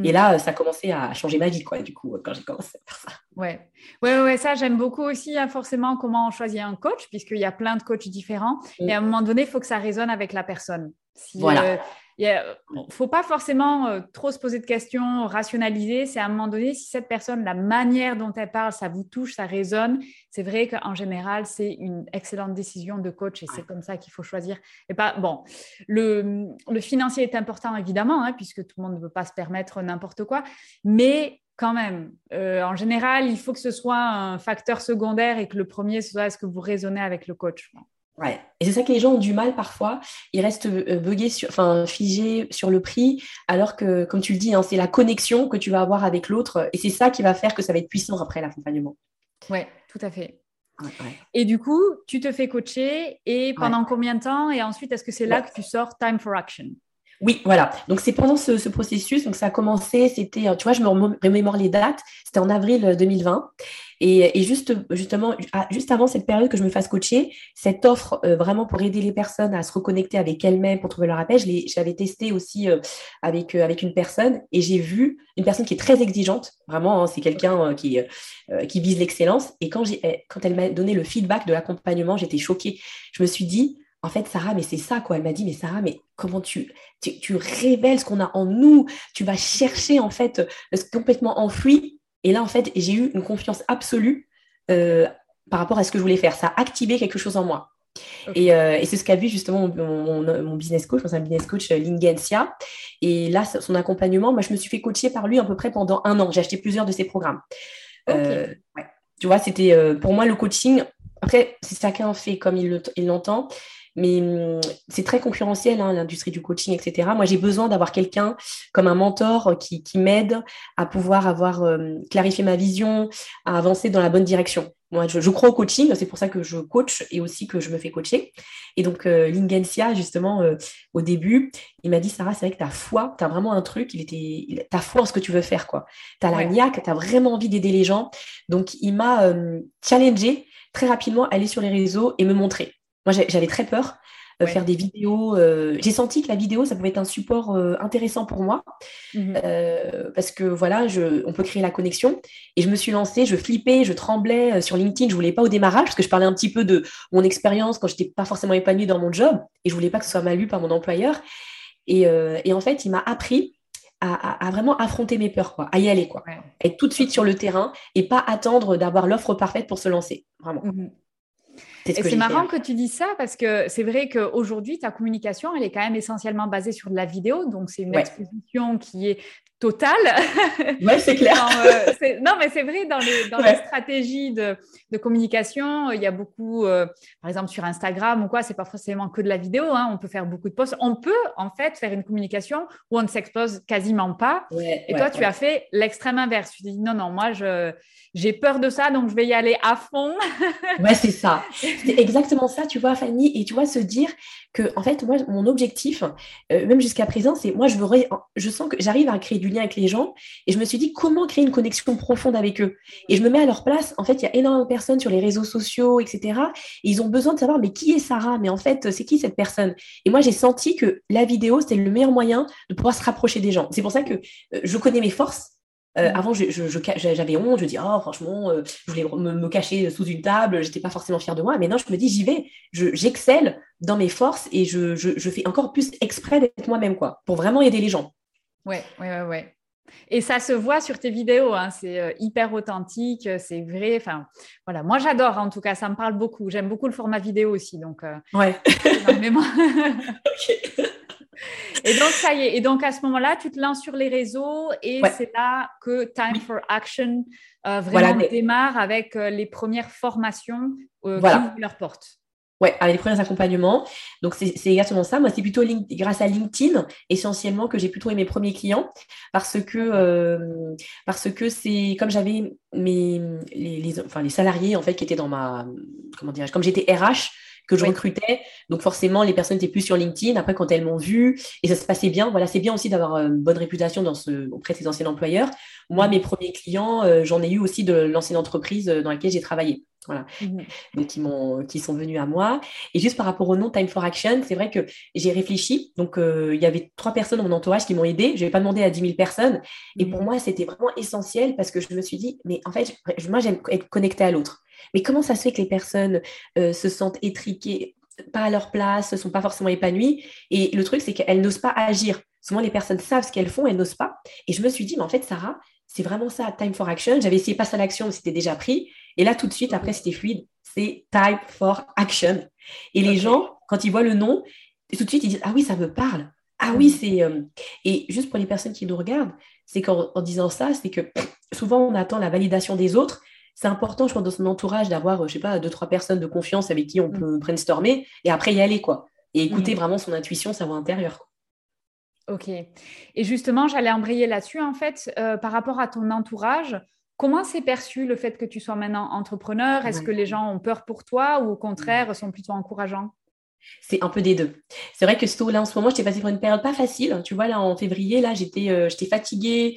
Et mm. là, ça a commencé à changer ma vie, quoi, du coup, quand j'ai commencé à faire ça. Ouais, ouais, ouais ça, j'aime beaucoup aussi, hein, forcément, comment on choisit un coach, puisqu'il y a plein de coachs différents. Et à un moment donné, il faut que ça résonne avec la personne. voilà. Il ne faut pas forcément euh, trop se poser de questions, rationaliser. C'est à un moment donné, si cette personne, la manière dont elle parle, ça vous touche, ça résonne, c'est vrai qu'en général, c'est une excellente décision de coach et c'est comme ça qu'il faut choisir. Et pas, bon, le, le financier est important évidemment, hein, puisque tout le monde ne veut pas se permettre n'importe quoi, mais quand même, euh, en général, il faut que ce soit un facteur secondaire et que le premier, ce soit est-ce que vous raisonnez avec le coach. Ouais. Et c'est ça que les gens ont du mal parfois. Ils restent euh, buggés, sur, enfin figés sur le prix, alors que, comme tu le dis, hein, c'est la connexion que tu vas avoir avec l'autre. Et c'est ça qui va faire que ça va être puissant après l'accompagnement. Oui, tout à fait. Et du coup, tu te fais coacher et pendant combien de temps? Et ensuite, est-ce que c'est là que tu sors Time for Action? Oui, voilà. Donc c'est pendant ce, processus, donc ça a commencé, c'était, tu vois, je me remémore les dates, c'était en avril 2020. Euh, et, juste, justement, juste avant cette période que je me fasse coacher, cette offre euh, vraiment pour aider les personnes à se reconnecter avec elles-mêmes, pour trouver leur appel, je l'avais testé aussi euh, avec, avec une personne et j'ai vu une personne qui est très exigeante, vraiment, hein, c'est quelqu'un qui, qui vise l'excellence. Et quand, quand elle m'a donné le feedback de l'accompagnement, j'étais choquée. Je me suis dit, en fait, Sarah, mais c'est ça, quoi. Elle m'a dit, mais Sarah, mais comment tu, tu, révèles ce qu'on a en nous, tu vas chercher, en fait, ce complètement enfoui. Et là, en fait, j'ai eu une confiance absolue euh, par rapport à ce que je voulais faire. Ça a activé quelque chose en moi. Euh, et, c'est ce qu'a vu justement mon, business coach, un business coach euh, Lingensia. Et là, son accompagnement, moi, je me suis fait coacher par lui à peu près pendant un an. J'ai acheté plusieurs de ses programmes. Tu vois, c'était pour moi le coaching. Après, c'est chacun fait comme il l'entend. Mais hum, c'est très concurrentiel, hein, l'industrie du coaching, etc. Moi, j'ai besoin d'avoir quelqu'un comme un mentor qui, m'aide à pouvoir avoir euh, clarifié ma vision, à avancer dans la bonne direction. Moi, je, crois au coaching, c'est pour ça que je coach et aussi que je me fais coacher. Et donc, euh, Lingensia, justement, euh, au début, il m'a dit, Sarah, c'est vrai que ta foi, tu as vraiment un truc, il était, ta foi en ce que tu veux faire, quoi. Tu as la niaque, tu as vraiment envie d'aider les gens. Donc, il m'a euh, challengé très rapidement à aller sur les réseaux et me montrer. Moi, j'avais très peur. de faire des vidéos. Euh, j'ai senti que la vidéo, ça pouvait être un support euh, intéressant pour moi mmh euh, parce que voilà, je, on peut créer la connexion. Et je me suis lancée, je flippais, je tremblais sur LinkedIn. Je voulais pas au démarrage parce que je parlais un petit peu de mon expérience quand j'étais pas forcément épanouie dans mon job et je voulais pas que ce soit mal lu par mon employeur. Et, et en fait, il m'a appris à, vraiment affronter mes peurs, quoi, à y aller, quoi, être tout de suite sur le terrain et pas attendre d'avoir l'offre parfaite pour se lancer, vraiment. Mmh c'est marrant que tu dis ça parce que c'est vrai qu'aujourd'hui, ta communication, elle est quand même essentiellement basée sur de la vidéo. Donc, c'est une exposition qui est totale. Oui, c'est clair. Euh, non, mais c'est vrai, dans les, dans les stratégies de, de, communication, il y a beaucoup, euh, par exemple sur Instagram ou quoi, c'est pas forcément que de la vidéo. Hein, on peut faire beaucoup de posts. On peut, en fait, faire une communication où on ne s'expose quasiment pas. et toi, tu as fait l'extrême inverse. Tu dis non, non, moi, je j'ai peur de ça, donc je vais y aller à fond. ouais, c'est ça. C'est exactement ça, tu vois, Fanny. Et tu vois, se dire que, en fait, moi, mon objectif, euh, même jusqu'à présent, c'est moi, je veux, je sens que j'arrive à créer du lien avec les gens. Et je me suis dit, comment créer une connexion profonde avec eux? Et je me mets à leur place. En fait, il y a énormément de personnes sur les réseaux sociaux, etc. Et ils ont besoin de savoir, mais qui est Sarah? Mais en fait, c'est qui cette personne? Et moi, j'ai senti que la vidéo, c'était le meilleur moyen de pouvoir se rapprocher des gens. C'est pour ça que euh, je connais mes forces euh, avant, j'avais honte, je dis, oh, franchement, euh, je voulais me, cacher sous une table, j'étais pas forcément fière de moi. Mais non, je me dis, j'y vais, j'excelle dans mes forces et je, fais encore plus exprès d'être moi-même, quoi, pour vraiment aider les gens. Ouais, ouais, ouais, ouais. Et ça se voit sur tes vidéos, hein, c'est euh, hyper authentique, c'est vrai. Enfin, voilà, moi j'adore en tout cas, ça me parle beaucoup. J'aime beaucoup le format vidéo aussi, donc. ouais. ok. Et donc, ça y est. Et donc, à ce moment-là, tu te lances sur les réseaux et c'est là que Time for Action euh, vraiment démarre avec euh, les premières formations euh, qui ouvrent leurs portes. Ouais, avec les premiers accompagnements. Donc, c'est exactement ça. Moi, c'est plutôt grâce à LinkedIn, essentiellement, que j'ai pu trouver mes premiers clients. Parce que parce que c'est comme j'avais mes les, enfin, les salariés, en fait, qui étaient dans ma. Comment dirais-je Comme j'étais RH, que je recrutais. Donc forcément, les personnes étaient plus sur LinkedIn. Après, quand elles m'ont vu et ça se passait bien, voilà, c'est bien aussi d'avoir euh, une bonne réputation dans ce, auprès de ses anciens employeurs. Moi, mm. mes premiers clients, euh, j'en ai eu aussi de l'ancienne entreprise euh, dans laquelle j'ai travaillé. Voilà. Mm. Donc, qui, m'ont, qui sont venus à moi. Et juste par rapport au nom Time for Action, c'est vrai que j'ai réfléchi. Donc, il y avait trois personnes dans mon entourage qui m'ont aidé. Je n'ai pas demandé à 10 000 personnes. Et pour mm. moi, c'était vraiment essentiel parce que je me suis dit, mais en fait, moi, j'aime être connectée à l'autre. Mais comment ça se fait que les personnes euh, se sentent étriquées pas à leur place, sont pas forcément épanouies? Et le truc, c'est qu'elles n'osent pas agir. Souvent, les personnes savent ce qu'elles font, elles n'osent pas. Et je me suis dit, mais en fait, Sarah, c'est vraiment ça, time for action. J'avais essayé passe à l'action, mais c'était déjà pris. Et là, tout de suite, après, c'était fluide. C'est time for action. Et les gens, quand ils voient le nom, tout de suite, ils disent, ah oui, ça me parle. Ah oui, mm. c'est. Euh, et juste pour les personnes qui nous regardent, c'est qu'en disant ça, c'est que souvent, on attend la validation des autres c'est important, je crois, dans son entourage d'avoir, je sais pas, deux, trois personnes de confiance avec qui on mm. peut brainstormer et après y aller, quoi. Et écouter mm. vraiment son intuition, sa voix intérieure. Ok. Et justement, j'allais embrayer là-dessus, en fait, euh, par rapport à ton entourage. Comment s'est perçu le fait que tu sois maintenant entrepreneur? Est-ce que les gens ont peur pour toi ou au contraire sont plutôt encourageants? C'est un peu des deux. C'est vrai que là en ce moment, j'étais passée par une période pas facile. Tu vois, là en février, là j'étais euh, fatiguée.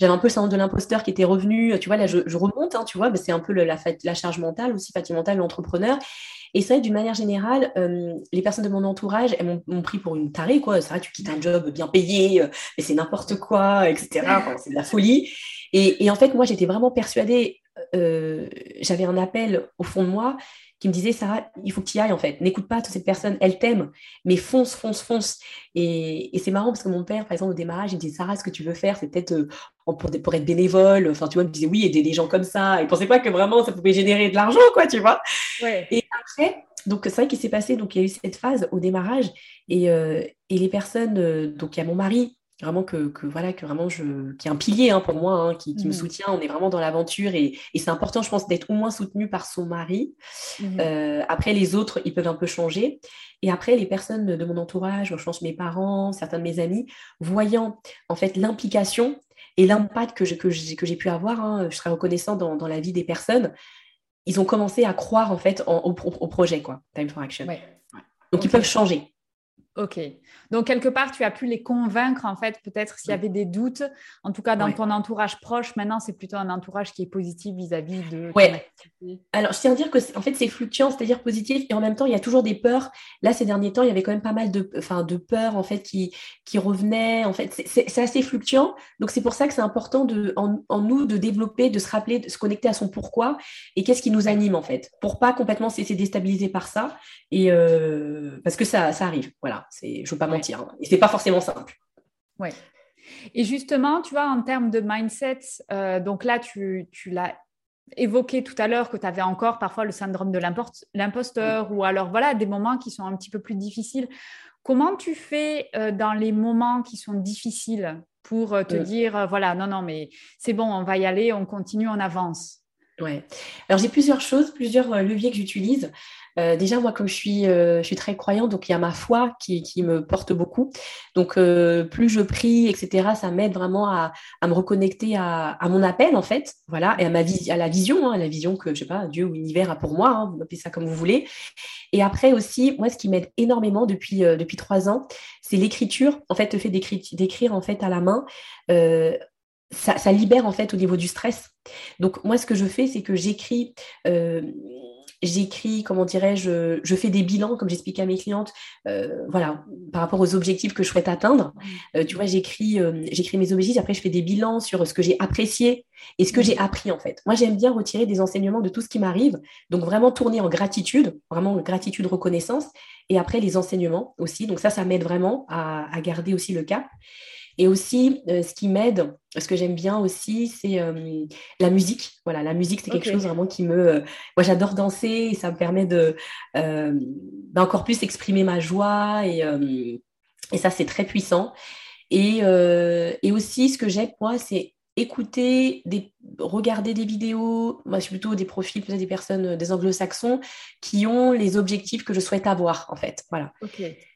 J'avais un peu le syndrome de l'imposteur qui était revenu. Tu vois, là je, remonte, hein, tu vois, c'est un peu la, charge mentale aussi, fatigue mentale l'entrepreneur. Et c'est vrai, d'une manière générale, euh, les personnes de mon entourage, elles m'ont pris pour une tarée, quoi. C'est vrai, tu quittes un job bien payé, euh, mais c'est n'importe quoi, etc. c'est de la folie. Et, et en fait, moi, j'étais vraiment persuadée, j'avais un appel au fond de moi qui me disait Sarah, il faut que tu y ailles en fait. N'écoute pas toutes ces personnes, elles t'aiment, mais fonce, fonce, fonce. Et, c'est marrant parce que mon père, par exemple, au démarrage, il me disait Sarah, ce que tu veux faire, c'est peut-être euh, pour, pour, être bénévole. Enfin, tu vois, il me disait oui, aider des gens comme ça. Il pensait pas que vraiment ça pouvait générer de l'argent, quoi, tu vois. Et après, donc c'est vrai qu'il s'est passé, donc il y a eu cette phase au démarrage et, euh, et les personnes, euh, donc il y a mon mari vraiment que, voilà que vraiment je qui est un pilier hein, pour moi hein, qui, me mmh. soutient. On est vraiment dans l'aventure et, c'est important je pense d'être au moins soutenu par son mari. Mmh. euh, après les autres ils peuvent un peu changer. Et après les personnes de mon entourage je pense mes parents certains de mes amis voyant en fait l'implication et l'impact que j'ai que j'ai pu avoir hein, je serais reconnaissant dans, la vie des personnes ils ont commencé à croire en fait au, projet quoi Time for Action. Donc ils peuvent changer Ok. Donc, quelque part, tu as pu les convaincre, en fait, peut-être s'il y avait des doutes. En tout cas, dans ton entourage proche, maintenant, c'est plutôt un entourage qui est positif vis-à-vis de. Ouais. Alors, je tiens à dire que, en fait, c'est fluctuant, c'est-à-dire positif, et en même temps, il y a toujours des peurs. Là, ces derniers temps, il y avait quand même pas mal de, enfin, de peurs, en fait, qui, qui revenaient. En fait, c'est assez fluctuant. Donc, c'est pour ça que c'est important de, en, nous de développer, de se rappeler, de se connecter à son pourquoi et qu'est-ce qui nous anime, en fait, pour pas complètement se laisser déstabiliser par ça. Et euh, parce que ça, ça arrive. Voilà. C'est, je ne veux pas mentir. Hein. Et c'est pas forcément simple. Ouais. Et justement, tu vois, en termes de mindset, euh, donc là, tu, tu l'as évoqué tout à l'heure que tu avais encore parfois le syndrome de l'imposteur ou alors voilà des moments qui sont un petit peu plus difficiles. Comment tu fais euh, dans les moments qui sont difficiles pour euh, te dire voilà non non mais c'est bon on va y aller on continue on avance? Ouais. Alors j'ai plusieurs choses, plusieurs leviers que j'utilise. Euh, déjà, moi, comme je suis, euh, je suis très croyante, donc il y a ma foi qui, qui me porte beaucoup. Donc, euh, plus je prie, etc., ça m'aide vraiment à, à, me reconnecter à, à, mon appel, en fait, voilà, et à, ma à la vision, hein, la vision que, je sais pas, Dieu ou l'univers a pour moi, hein, vous appelez ça comme vous voulez. Et après aussi, moi, ce qui m'aide énormément depuis, depuis trois ans, c'est l'écriture. En fait, le fait d'écrire en fait à la main, ça, ça, libère en fait au niveau du stress. Donc moi, ce que je fais, c'est que j'écris j'écris, comment dirais-je, je fais des bilans, comme j'explique à mes clientes, euh, voilà, par rapport aux objectifs que je souhaite atteindre. Euh, tu vois, j'écris, euh, j'écris mes objectifs, après je fais des bilans sur ce que j'ai apprécié et ce que j'ai appris en fait. Moi, j'aime bien retirer des enseignements de tout ce qui m'arrive, donc vraiment tourner en gratitude, vraiment gratitude, reconnaissance, et après les enseignements aussi. Donc ça, ça m'aide vraiment à garder aussi le cap. Et aussi, euh, ce qui m'aide, ce que j'aime bien aussi, c'est euh, la musique. Voilà, la musique, c'est quelque chose vraiment qui me... Euh, moi, j'adore danser et ça me permet de d'encore plus exprimer ma joie et, et ça, c'est très puissant. Et, et aussi, ce que j'aime, moi, c'est écouter, des, regarder des vidéos, moi je suis plutôt des profils, peut-être des personnes, des anglo-saxons, qui ont les objectifs que je souhaite avoir, en fait. Voilà.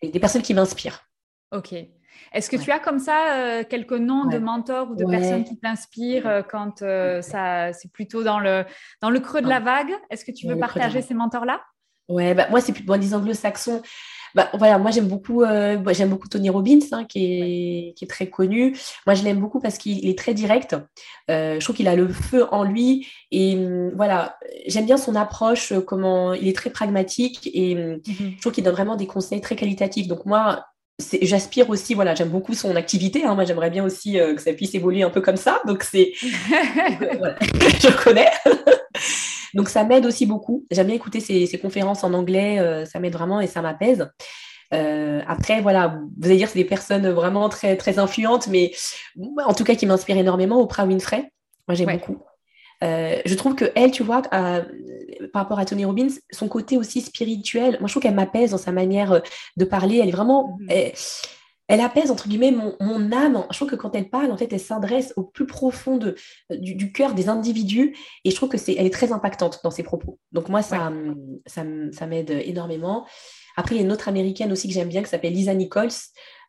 Et des personnes qui m'inspirent. Ok. Est-ce que tu as comme ça euh, quelques noms de mentors ou de personnes qui t'inspirent euh, quand euh, ça, c'est plutôt dans le, dans le creux de la vague? Est-ce que tu veux partager ces mentors-là? Ouais, bah, moi, c'est plus bon, des anglo-saxons. Bah, voilà, moi j'aime beaucoup, j'aime beaucoup Tony Robbins, hein, qui, est, qui, est, très connu. Moi, je l'aime beaucoup parce qu'il est très direct. je trouve qu'il a le feu en lui. Et hum, voilà, j'aime bien son approche, comment il est très pragmatique et hum, mmh je trouve qu'il donne vraiment des conseils très qualitatifs. Donc moi, j'aspire aussi, voilà, j'aime beaucoup son activité. Hein. moi, j'aimerais bien aussi euh, que ça puisse évoluer un peu comme ça. Donc, c'est. je connais. Donc ça m'aide aussi beaucoup. J'aime bien écouter ces, conférences en anglais, ça m'aide vraiment et ça m'apaise. après, voilà, vous allez dire c'est des personnes vraiment très, très influentes, mais en tout cas qui m'inspirent énormément. Oprah Winfrey, moi j'aime beaucoup. Euh, je trouve que elle, tu vois, par rapport à Tony Robbins, son côté aussi spirituel, moi je trouve qu'elle m'apaise dans sa manière euh, de parler. Elle est vraiment, mhm. elle, apaise entre guillemets mon, âme. Je trouve que quand elle parle, en fait, elle s'adresse au plus profond de, du, cœur des individus, et je trouve que c'est, elle est très impactante dans ses propos. Donc moi, ça, ça, ça m'aide énormément. Après, il y a une autre américaine aussi que j'aime bien qui s'appelle Lisa Nichols.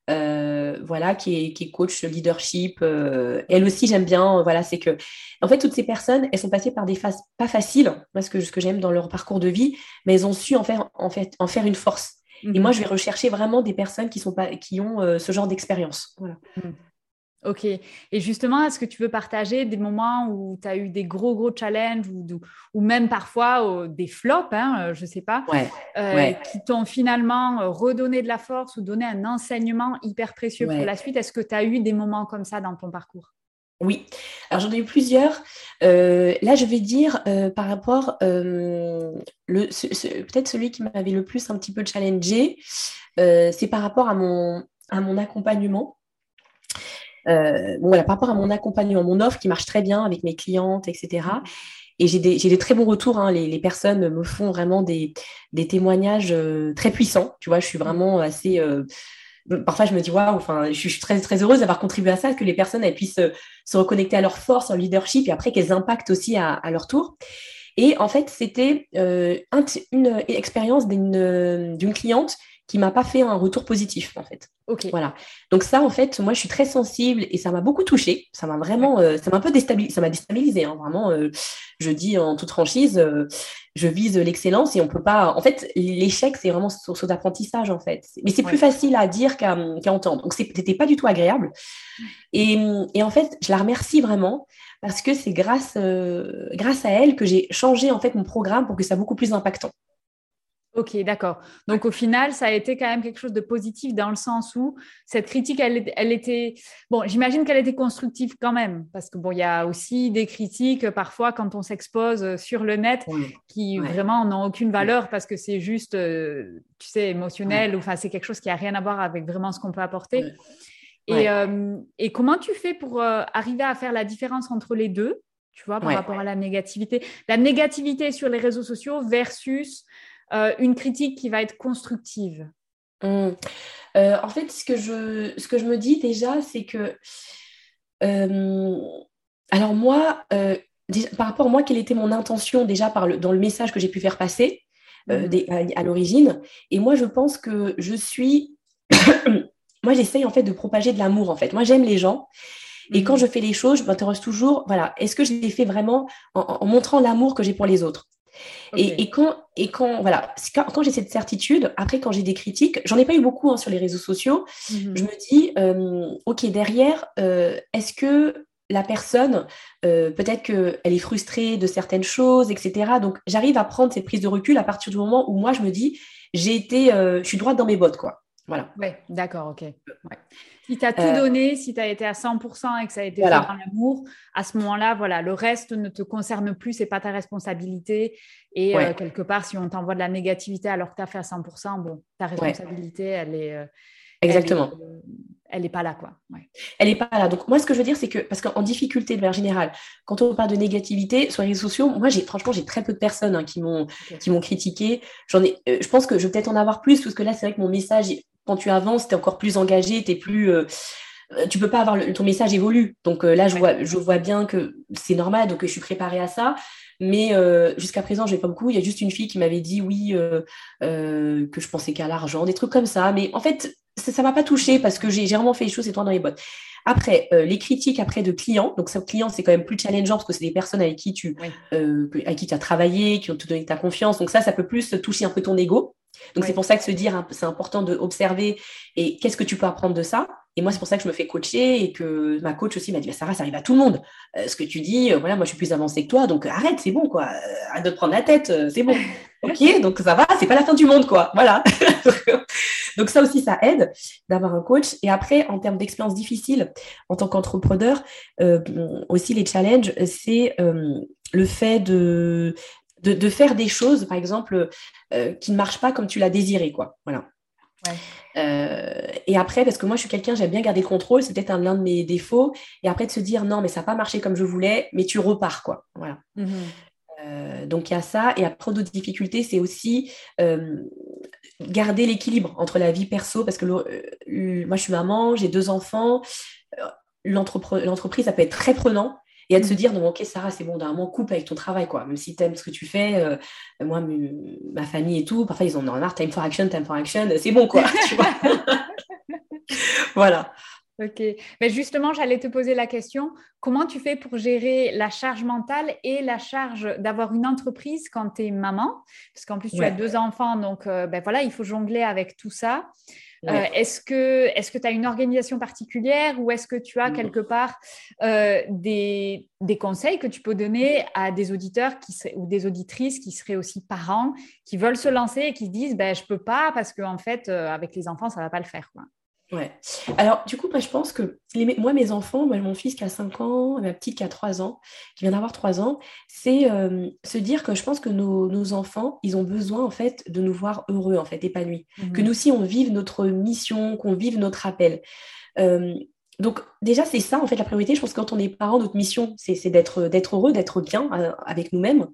Euh, voilà, qui est, qui est, coach leadership. Euh, elle aussi, j'aime bien. Voilà, c'est que, en fait, toutes ces personnes, elles sont passées par des phases pas faciles, parce que ce que j'aime dans leur parcours de vie, mais elles ont su en faire, en fait, en faire une force. Et moi, mhm. je vais rechercher vraiment des personnes qui, sont pas, qui ont euh, ce genre d'expérience. Voilà. Mhm. Ok. Et justement, est-ce que tu veux partager des moments où tu as eu des gros, gros challenges ou, ou même parfois des flops, hein, euh, je ne sais pas, euh, qui t'ont finalement euh, redonné de la force ou donné un enseignement hyper précieux pour la suite? Est-ce que tu as eu des moments comme ça dans ton parcours? Oui, alors j'en ai eu plusieurs. là, je vais dire par rapport, peut-être celui qui m'avait le plus un petit peu challengé, c'est par rapport à mon, à mon accompagnement. Euh, bon, voilà, par rapport à mon accompagnement, mon offre qui marche très bien avec mes clientes, etc. Et j'ai des, très bons retours. Hein. Les, personnes me font vraiment des, témoignages euh, très puissants. Tu vois, je suis vraiment assez. Euh, parfois, je me dis, waouh, enfin, je suis très, très heureuse d'avoir contribué à ça, que les personnes puissent se reconnecter à leur force, leur leadership, et après qu'elles impactent aussi à, leur tour. Et en fait, c'était une expérience d'une cliente qui m'a pas fait un retour positif en fait. Ok. Voilà. Donc ça en fait, moi je suis très sensible et ça m'a beaucoup touchée. Ça m'a vraiment, euh, ça m'a un peu déstabilisé. Ça m'a déstabilisé. Hein, vraiment, euh, je dis en toute franchise, euh, je vise l'excellence et on peut pas. En fait, l'échec c'est vraiment source d'apprentissage en fait. Mais c'est plus facile à dire qu'à entendre. Donc c'était pas du tout agréable. Et, et, en fait, je la remercie vraiment parce que c'est grâce grâce à elle que j'ai changé en fait mon programme pour que ça soit beaucoup plus impactant. Ok, d'accord. Donc au final, ça a été quand même quelque chose de positif dans le sens où cette critique, elle, elle était... Bon, j'imagine qu'elle était constructive quand même, parce que bon, il y a aussi des critiques euh, parfois quand on s'expose sur le net qui vraiment n'ont aucune valeur parce que c'est juste, euh, tu sais, émotionnel, ou enfin c'est quelque chose qui a rien à voir avec vraiment ce qu'on peut apporter. Et, euh, et, comment tu fais pour arriver à faire la différence entre les deux, tu vois, par rapport à la négativité? La négativité sur les réseaux sociaux versus euh, une critique qui va être constructive mmh. euh, En fait, ce que, je, ce que je me dis déjà, c'est que... Euh, alors moi, par rapport à moi, quelle était mon intention déjà par le, dans le message que j'ai pu faire passer mmh. à, l'origine Et moi, je pense que je suis... moi, j'essaye en fait de propager de l'amour, en fait. Moi, j'aime les gens. Et quand mmh. je fais les choses, je m'intéresse toujours, voilà, est-ce que je les fais vraiment en montrant l'amour que j'ai pour les autres? Et, quand, et quand, voilà, quand, j'ai cette certitude, après, quand j'ai des critiques, j'en ai pas eu beaucoup hein, sur les réseaux sociaux, mhm. je me dis, euh, OK, derrière, euh, est-ce que la personne, euh, peut-être qu'elle est frustrée de certaines choses, etc. Donc, j'arrive à prendre cette prise de recul à partir du moment où moi, je me dis, j'ai été, je suis droite dans mes bottes, quoi. Voilà. Oui, d'accord, ok. Si tu as tout euh, donné, si tu as été à 100% et que ça a été fait dans l'amour, à ce moment-là, voilà, le reste ne te concerne plus, c'est pas ta responsabilité. Et euh, quelque part, si on t'envoie de la négativité alors que tu as fait à 100%, bon, ta responsabilité, elle est. Euh, Exactement. Elle n'est pas là, quoi. Elle n'est pas là. Donc, moi, ce que je veux dire, c'est que, parce qu'en difficulté de manière générale, quand on parle de négativité sur les réseaux sociaux, moi, j'ai, franchement, j'ai très peu de personnes hein, qui, m'ont, qui m'ont critiqué. J'en ai, je pense que je vais peut-être en avoir plus, parce que là, c'est vrai que mon message, quand tu avances, tu es encore plus engagé, tu plus. Euh, tu peux pas avoir ton message évolue. Donc euh, là, je vois, je vois bien que c'est normal, donc je suis préparée à ça. Mais euh, jusqu'à présent, je n'ai pas beaucoup. Il y a juste une fille qui m'avait dit oui, que je pensais qu'à l'argent, des trucs comme ça. Mais en fait, ça ne m'a pas touché parce que j'ai vraiment fait les choses et toi dans les bottes. Après, les critiques après de clients. Donc, ça, clients, c'est quand même plus challengeant parce que c'est des personnes avec qui tu avec qui as travaillé, qui ont te donné ta confiance. Donc, ça, ça peut plus toucher un peu ton ego. Donc c'est pour ça que se dire, c'est important d'observer et qu'est-ce que tu peux apprendre de ça. Et moi, c'est pour ça que je me fais coacher et que ma coach aussi m'a dit, bah, Sarah, ça arrive à tout le monde. Euh, ce que tu dis, euh, voilà, moi, je suis plus avancée que toi, donc arrête, c'est bon, quoi. Euh, arrête de te prendre la tête, c'est bon. ok, donc ça va, c'est pas la fin du monde, quoi. Voilà. donc ça aussi, ça aide d'avoir un coach. Et après, en termes d'expérience difficile, en tant qu'entrepreneur, aussi les challenges, c'est le fait de de, faire des choses, par exemple, qui ne marchent pas comme tu l'as désiré, quoi. Voilà. et après, parce que moi, je suis quelqu'un, j'aime bien garder le contrôle, c'est peut-être un, l'un de mes défauts. Et après, de se dire, non, mais ça n'a pas marché comme je voulais, mais tu repars, quoi. Voilà. Mmh donc, il y a ça. Et après, d'autres difficultés, c'est aussi garder l'équilibre entre la vie perso, parce que moi, je suis maman, j'ai deux enfants. L'entreprise, ça peut être très prenant. Et à de se mm. dire, non, ok, Sarah, c'est bon, d'un moment, coupe avec ton travail, quoi. Même si tu aimes ce que tu fais, euh, moi, ma famille et tout, parfois, ils ont marre, time for action, time for action, c'est bon, quoi. voilà. Ok. Mais justement, j'allais te poser la question, comment tu fais pour gérer la charge mentale et la charge d'avoir une entreprise quand tu es maman? Parce qu'en plus, tu as deux enfants, donc euh, ben voilà, il faut jongler avec tout ça. Euh, est-ce que tu as une organisation particulière ou est-ce que tu as quelque part euh, des, conseils que tu peux donner à des auditeurs qui ou des auditrices qui seraient aussi parents, qui veulent se lancer et qui se disent ben, je peux pas parce qu'en fait, avec les enfants, ça va pas le faire quoi? Ouais. Alors, du coup, je pense que moi, mes enfants, moi, mon fils qui a 5 ans, ma petite qui a 3 ans, qui vient d'avoir 3 ans, c'est euh, se dire que je pense que nos, enfants, ils ont besoin, en fait, de nous voir heureux, en fait, épanouis. Que mmh nous aussi, on vive notre mission, qu'on vive notre appel. Euh, donc, déjà, c'est ça, en fait, la priorité. Je pense que quand on est parent, notre mission, c'est d'être heureux, d'être bien euh, avec nous-mêmes.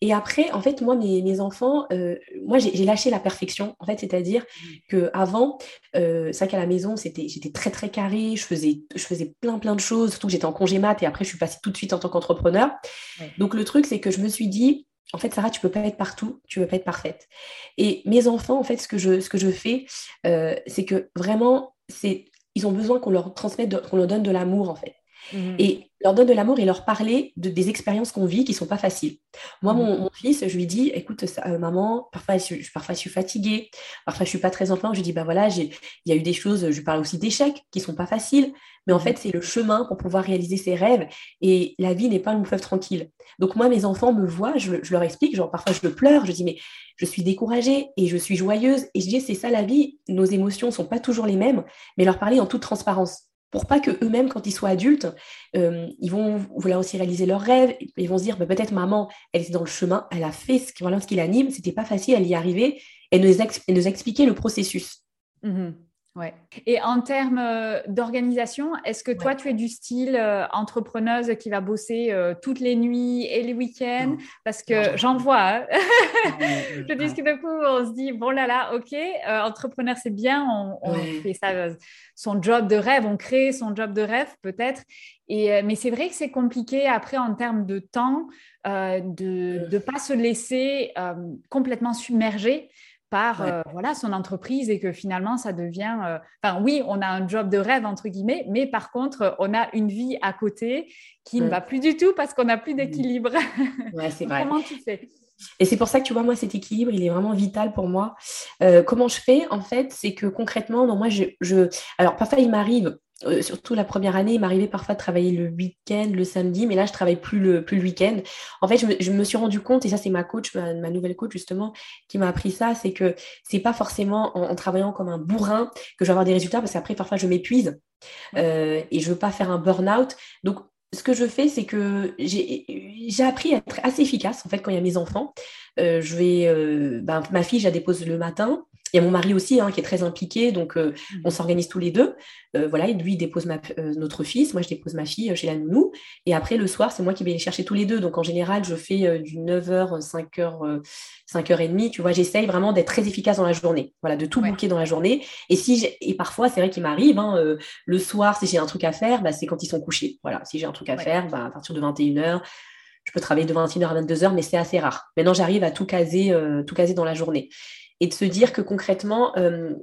Et après, en fait, moi, mes, enfants, euh, moi, j'ai lâché la perfection, en fait, c'est-à-dire mmh. qu'avant, euh, c'est vrai qu'à la maison, j'étais très, très carré, je faisais, je faisais plein, plein de choses, surtout que j'étais en congé mat et après, je suis passée tout de suite en tant qu'entrepreneur. Donc, le truc, c'est que je me suis dit, en fait, Sarah, tu peux pas être partout, tu peux pas être parfaite. Et mes enfants, en fait, ce que je, ce que je fais, euh, c'est que vraiment, c'est ils ont besoin qu'on leur transmette, qu'on leur donne de l'amour, en fait. Mmh. Et leur donne de l'amour et leur parler de, des expériences qu'on vit qui sont pas faciles. Moi, mmh. mon, fils, je lui dis, écoute, euh, maman, parfois je, parfois je suis fatiguée, parfois je suis pas très en Je lui dis, ben voilà, il y a eu des choses, je lui parle aussi d'échecs qui sont pas faciles, mais en mmh. fait, c'est le chemin pour pouvoir réaliser ses rêves et la vie n'est pas une fleuve tranquille. Donc moi, mes enfants me voient, je, je, leur explique, genre parfois je pleure, je dis, mais je suis découragée et je suis joyeuse et je dis, c'est ça la vie, nos émotions sont pas toujours les mêmes, mais leur parler en toute transparence pour pas que eux-mêmes, quand ils soient adultes, euh, ils vont vouloir aussi réaliser leurs rêves. Ils vont se dire, bah, peut-être maman, elle était dans le chemin, elle a fait ce qui, voilà, ce qui l'anime, c'était pas facile, elle y arriver, et nous, expliquer le processus. Mmh Ouais. Et en termes euh, d'organisation, est-ce que toi, tu es du style euh, entrepreneuse qui va bosser euh, toutes les nuits et les week-ends? Parce que j'en vois. Hein. Je discute de coup, on se dit, bon là là, ok, entrepreneur, c'est bien, on, fait ça, son job de rêve, on crée son job de rêve peut-être. Et, mais c'est vrai que c'est compliqué après en termes de temps de ne pas se laisser complètement submerger par euh, voilà son entreprise et que finalement ça devient euh, enfin oui on a un job de rêve entre guillemets mais par contre on a une vie à côté qui ne va plus du tout parce qu'on n'a plus d'équilibre. Ouais, c'est vrai. Comment tu fais? Et c'est pour ça que tu vois, moi, cet équilibre, il est vraiment vital pour moi. Euh, comment je fais, en fait, c'est que concrètement, non, moi, je, je... Alors, parfois, il m'arrive, euh, surtout la première année, il m'arrivait parfois de travailler le week-end, le samedi, mais là, je travaille plus le, plus le week-end. En fait, je me, suis rendu compte, et ça, c'est ma coach, ma, nouvelle coach, justement, qui m'a appris ça, c'est que c'est pas forcément en, travaillant comme un bourrin que je vais avoir des résultats, parce qu'après, parfois, je m'épuise euh, et je veux pas faire un burn-out. Donc, ce que je fais, c'est que j'ai appris à être assez efficace, en fait, quand il y a mes enfants. Euh, je vais, ben, ma fille, je la dépose le matin. Il y a mon mari aussi hein, qui est très impliqué, donc euh, mmh. on s'organise tous les deux. Euh, voilà, lui il dépose euh, notre fils, moi je dépose ma fille chez la nounou. Et après le soir, c'est moi qui vais les chercher tous les deux. Donc en général, je fais du 9h, 5h, 5h30. Tu vois, j'essaye vraiment d'être très efficace dans la journée. Voilà, de tout bouquer dans la journée. Et si et parfois, c'est vrai qu'il m'arrive, hein, le soir, si j'ai un truc à faire, bah, c'est quand ils sont couchés. Voilà, si j'ai un truc à faire, bah, à partir de 21h, je peux travailler de 21h à 22h, mais c'est assez rare. Maintenant, j'arrive à tout caser, tout caser dans la journée et de se dire que concrètement, euh,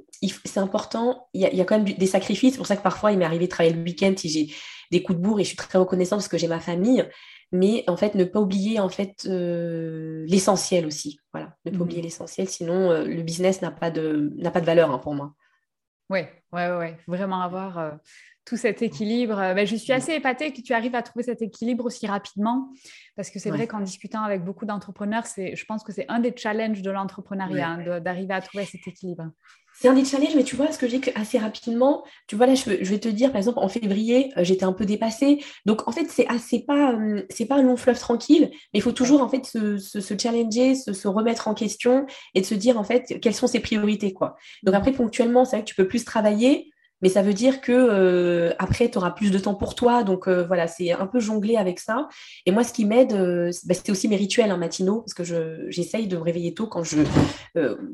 c'est important, il y, a, quand même des sacrifices. C'est pour ça que parfois, il m'est arrivé de travailler le week-end si j'ai des coups de bourre et je suis très reconnaissante parce que j'ai ma famille. Mais en fait, ne pas oublier en fait euh, l'essentiel aussi. Voilà, ne pas mmh oublier l'essentiel, sinon euh, le business n'a pas de n'a pas de valeur hein, pour moi. Oui, ouais, ouais, vraiment avoir tout cet équilibre. Euh, ben, je suis assez épatée que tu arrives à trouver cet équilibre aussi rapidement, parce que c'est vrai qu'en discutant avec beaucoup d'entrepreneurs, je pense que c'est un des challenges de l'entrepreneuriat, hein, d'arriver à trouver cet équilibre. C'est un des challenges, mais tu vois, ce que j'ai assez rapidement, tu vois, là, je, vais te dire, par exemple, en février, euh, j'étais un peu dépassée. Donc, en fait, c'est assez pas, euh, c'est pas un long fleuve tranquille, mais il faut toujours, en fait, se, se, challenger, se, se, remettre en question et de se dire, en fait, quelles sont ses priorités, quoi. Donc, après, ponctuellement, c'est vrai que tu peux plus travailler, mais ça veut dire que euh, après tu auras plus de temps pour toi. Donc euh, voilà c'est un peu jongler avec ça. Et moi ce qui m'aide euh, bah, c'était aussi mes rituels hein, matinaux parce que j'essaye de me réveiller tôt quand je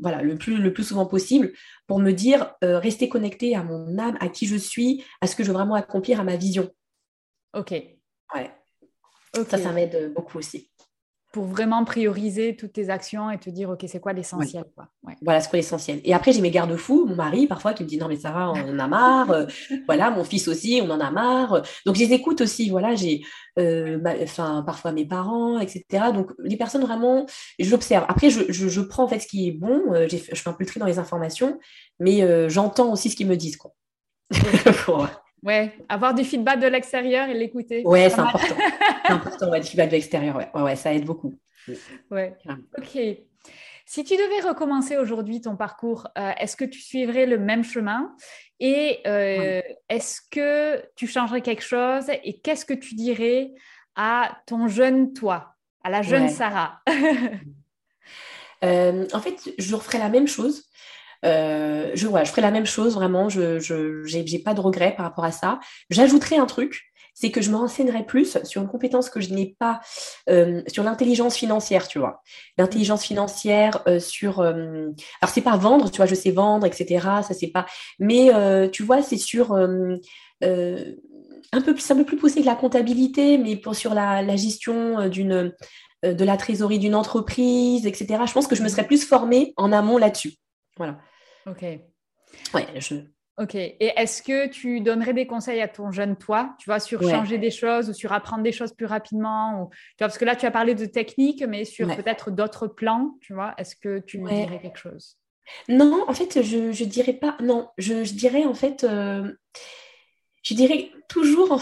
voilà le plus le plus souvent possible pour me dire rester connecté à mon âme à qui je suis à ce que je veux vraiment accomplir à ma vision. Ok. Ouais. Ça ça m'aide beaucoup aussi pour vraiment prioriser toutes tes actions et te dire, OK, c'est quoi l'essentiel Voilà, c'est quoi l'essentiel. Et après, j'ai mes garde-fous, mon mari parfois qui me dit, non, mais ça va, on en a marre. Euh, voilà, mon fils aussi, on en a marre. Donc, je les écoute aussi. Voilà, j'ai euh, enfin, parfois mes parents, etc. Donc, les personnes vraiment, j'observe. Après, je, je, prends en fait ce qui est bon. Euh, je fais un peu le tri dans les informations, mais j'entends aussi ce qu'ils me disent. Quoi. Ouais, avoir du feedback de l'extérieur et l'écouter. Ouais, c'est important. c'est important, ouais, du feedback de l'extérieur, ouais. ouais. ça aide beaucoup. Ouais. Ok. Si tu devais recommencer aujourd'hui ton parcours, euh, est-ce que tu suivrais le même chemin? Et euh, est-ce que tu changerais quelque chose? Et qu'est-ce que tu dirais à ton jeune toi, à la jeune Sarah? Euh, En fait, je referais la même chose. Euh, je, je ferai la même chose, vraiment. Je n'ai pas de regrets par rapport à ça. J'ajouterai un truc, c'est que je me renseignerai plus sur une compétence que je n'ai pas, euh, sur l'intelligence financière, tu vois. L'intelligence financière euh, sur... Euh, alors, c'est pas vendre, tu vois, je sais vendre, etc. Ça, c'est pas... Mais, tu vois, c'est sur... un peu plus, un peu plus poussé que la comptabilité, mais pour, sur la, la gestion de la trésorerie d'une entreprise, etc. Je pense que je me serais plus formée en amont là-dessus. Voilà. Ok. Ouais, je... Ok. Et est-ce que tu donnerais des conseils à ton jeune toi, tu vois, sur changer des choses ou sur apprendre des choses plus rapidement ou, tu vois, Parce que là, tu as parlé de technique, mais sur peut-être d'autres plans, tu vois, est-ce que tu lui dirais quelque chose? Non, en fait, je ne dirais pas. Non, je, dirais en fait. Euh, je dirais toujours,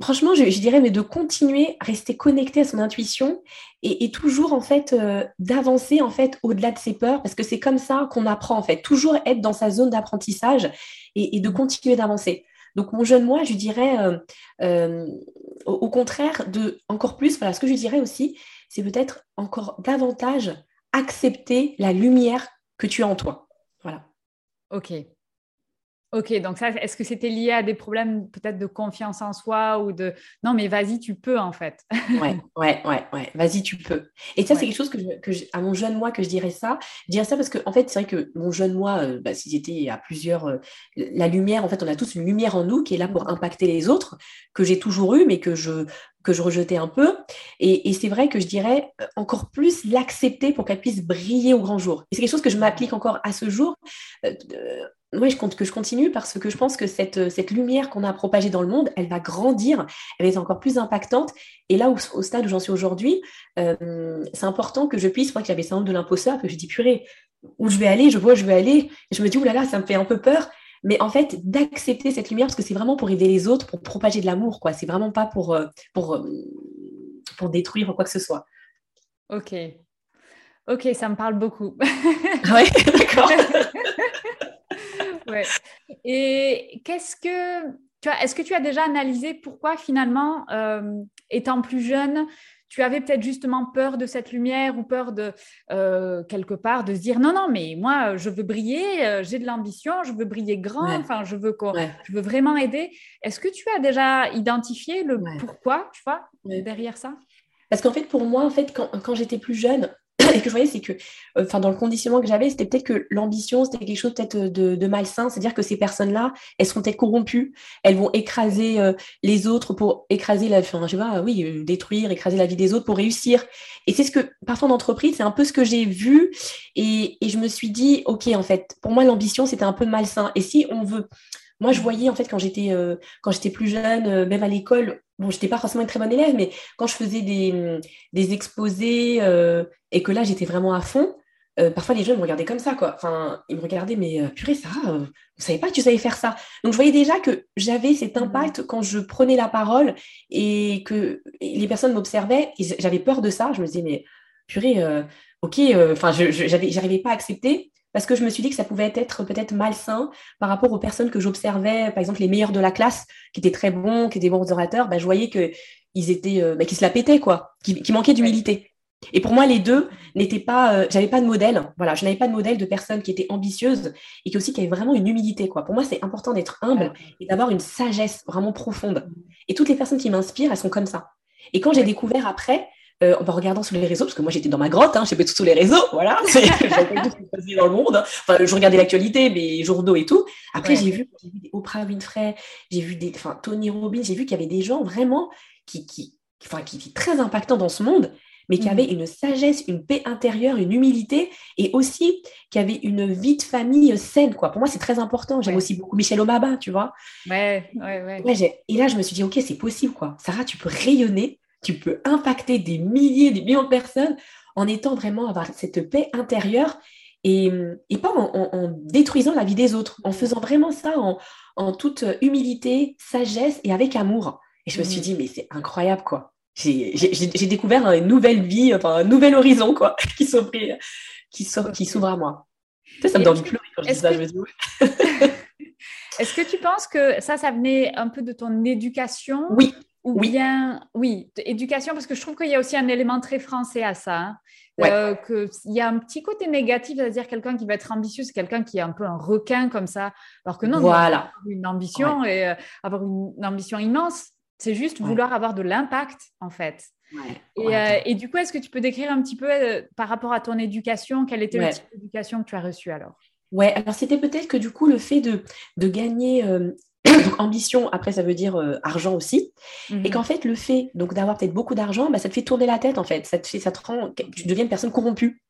franchement, je, dirais, mais de continuer à rester connecté à son intuition et, toujours, en fait, euh, d'avancer, en fait, au-delà de ses peurs, parce que c'est comme ça qu'on apprend, en fait. Toujours être dans sa zone d'apprentissage et, de continuer d'avancer. Donc, mon jeune moi, je dirais, euh, euh, au, contraire, de encore plus, voilà, ce que je dirais aussi, c'est peut-être encore davantage accepter la lumière que tu as en toi. Voilà. Ok, Ok, donc ça, est-ce que c'était lié à des problèmes peut-être de confiance en soi ou de non, mais vas-y, tu peux en fait. ouais, ouais, ouais, ouais, vas-y, tu peux. Et ça, c'est quelque chose que, je, à mon jeune moi que je dirais ça. Je dirais ça parce que en fait, c'est vrai que mon jeune moi, euh, bah, s'il était à plusieurs, euh, la lumière, en fait, on a tous une lumière en nous qui est là pour impacter les autres, que j'ai toujours eu, mais que je que je rejetais un peu. Et, et c'est vrai que je dirais euh, encore plus l'accepter pour qu'elle puisse briller au grand jour. Et c'est quelque chose que je m'applique encore à ce jour oui, je compte que je continue parce que je pense que cette, euh, cette lumière qu'on a propagée dans le monde, elle va grandir, elle est encore plus impactante. Et là, au stade où j'en suis aujourd'hui, euh, c'est important que je puisse, moi qui j'avais syndrome de l'imposteur, que je dis purée, où je vais aller, je vois où je vais aller, je me dis, oulala, ça me fait un peu peur. Mais en fait, d'accepter cette lumière, parce que c'est vraiment pour aider les autres, pour propager de l'amour, quoi. C'est vraiment pas pour, euh, pour, pour détruire quoi que ce soit. Ok. Ok, ça me parle beaucoup. oui, d'accord. Et qu'est-ce que tu as Est-ce que tu as déjà analysé pourquoi finalement, euh, étant plus jeune, tu avais peut-être justement peur de cette lumière ou peur de euh, quelque part de se dire non non mais moi je veux briller, euh, j'ai de l'ambition, je veux briller grand, enfin je veux je veux vraiment aider. Est-ce que tu as déjà identifié le pourquoi tu vois derrière ça? Parce qu'en fait pour moi en fait quand, quand j'étais plus jeune, et que je voyais, c'est que, euh, enfin, dans le conditionnement que j'avais, c'était peut-être que l'ambition, c'était quelque chose peut-être de, malsain, c'est-à-dire que ces personnes-là, elles seront peut-être corrompues, elles vont écraser euh, les autres pour écraser la, je oui, euh, détruire, écraser la vie des autres pour réussir. Et c'est ce que, parfois en entreprise, c'est un peu ce que j'ai vu, et, je me suis dit, ok, en fait, pour moi, l'ambition, c'était un peu malsain. Et si on veut moi, je voyais en fait quand j'étais euh, plus jeune, euh, même à l'école, bon, j'étais pas forcément une très bonne élève, mais quand je faisais des, des exposés euh, et que là j'étais vraiment à fond, euh, parfois les gens me regardaient comme ça, quoi. Enfin, ils me regardaient, mais purée, ça, vous savez pas que tu savais faire ça. Donc, je voyais déjà que j'avais cet mmh impact quand je prenais la parole et que les personnes m'observaient. J'avais peur de ça. Je me disais, mais purée, ok, enfin, je j'arrivais pas à accepter parce que je me suis dit que ça pouvait être peut-être malsain par rapport aux personnes que j'observais, par exemple les meilleurs de la classe, qui étaient très bons, qui étaient bons orateurs, ben, je voyais qu'ils étaient, bah, se la pétaient, quoi, qui, qui manquaient d'humilité. Et pour moi, les deux n'étaient pas, euh, j'avais pas de modèle. Voilà, je n'avais pas de modèle de personnes qui étaient ambitieuses et qui aussi qui avaient vraiment une humilité. Quoi. Pour moi, c'est important d'être humble et d'avoir une sagesse vraiment profonde. Et toutes les personnes qui m'inspirent, elles sont comme ça. Et quand j'ai découvert après, euh, en regardant sur les réseaux, parce que moi j'étais dans ma grotte, hein, j'ai tout sur les réseaux, voilà, c'est tout ce qui dans le monde. Enfin, je regardais l'actualité, mes journaux et tout. Après, j'ai vu, vu des Oprah Winfrey, j'ai vu des, enfin, Tony Robbins, j'ai vu qu'il y avait des gens vraiment qui, qui, enfin, qui étaient très impactants dans ce monde mais qui avait mm. une sagesse, une paix intérieure, une humilité, et aussi qui avait une vie de famille saine. Quoi. Pour moi, c'est très important. J'aime aussi beaucoup Michel Obama, tu vois. Ouais, ouais, ouais. et là, je me suis dit, OK, c'est possible. quoi. Sarah, tu peux rayonner, tu peux impacter des milliers, des millions de personnes en étant vraiment avoir cette paix intérieure et, et pas en, détruisant la vie des autres, en faisant vraiment ça en, en toute humilité, sagesse et avec amour. Et je me suis mm. dit, mais c'est incroyable, quoi j'ai découvert une nouvelle vie, enfin un nouvel horizon quoi, qui s'ouvre qui s'ouvre à moi. Ça, ça me donne du pleurer quand je dis ça. Est-ce que tu penses que ça, ça venait un peu de ton éducation Oui. Ou oui. bien, oui, éducation, parce que je trouve qu'il y a aussi un élément très français à ça. Hein. Euh, qu'il y a un petit côté négatif, c'est-à-dire quelqu'un qui va être ambitieux, c'est quelqu'un qui est un peu un requin comme ça. Alors que non, voilà. avoir une ambition et euh, avoir une ambition immense, c'est juste vouloir avoir de l'impact, en fait. Euh, et, du coup, est-ce que tu peux décrire un petit peu par rapport à ton éducation, quelle était le type d'éducation que tu as reçu alors? Ouais, alors c'était peut-être que du coup, le fait de, de gagner euh, ambition, après ça veut dire argent aussi. Et mmh qu'en fait, le fait donc d'avoir peut-être beaucoup d'argent, bah, ça te fait tourner la tête en fait. Ça te fait, ça te rend, tu deviens une personne corrompue.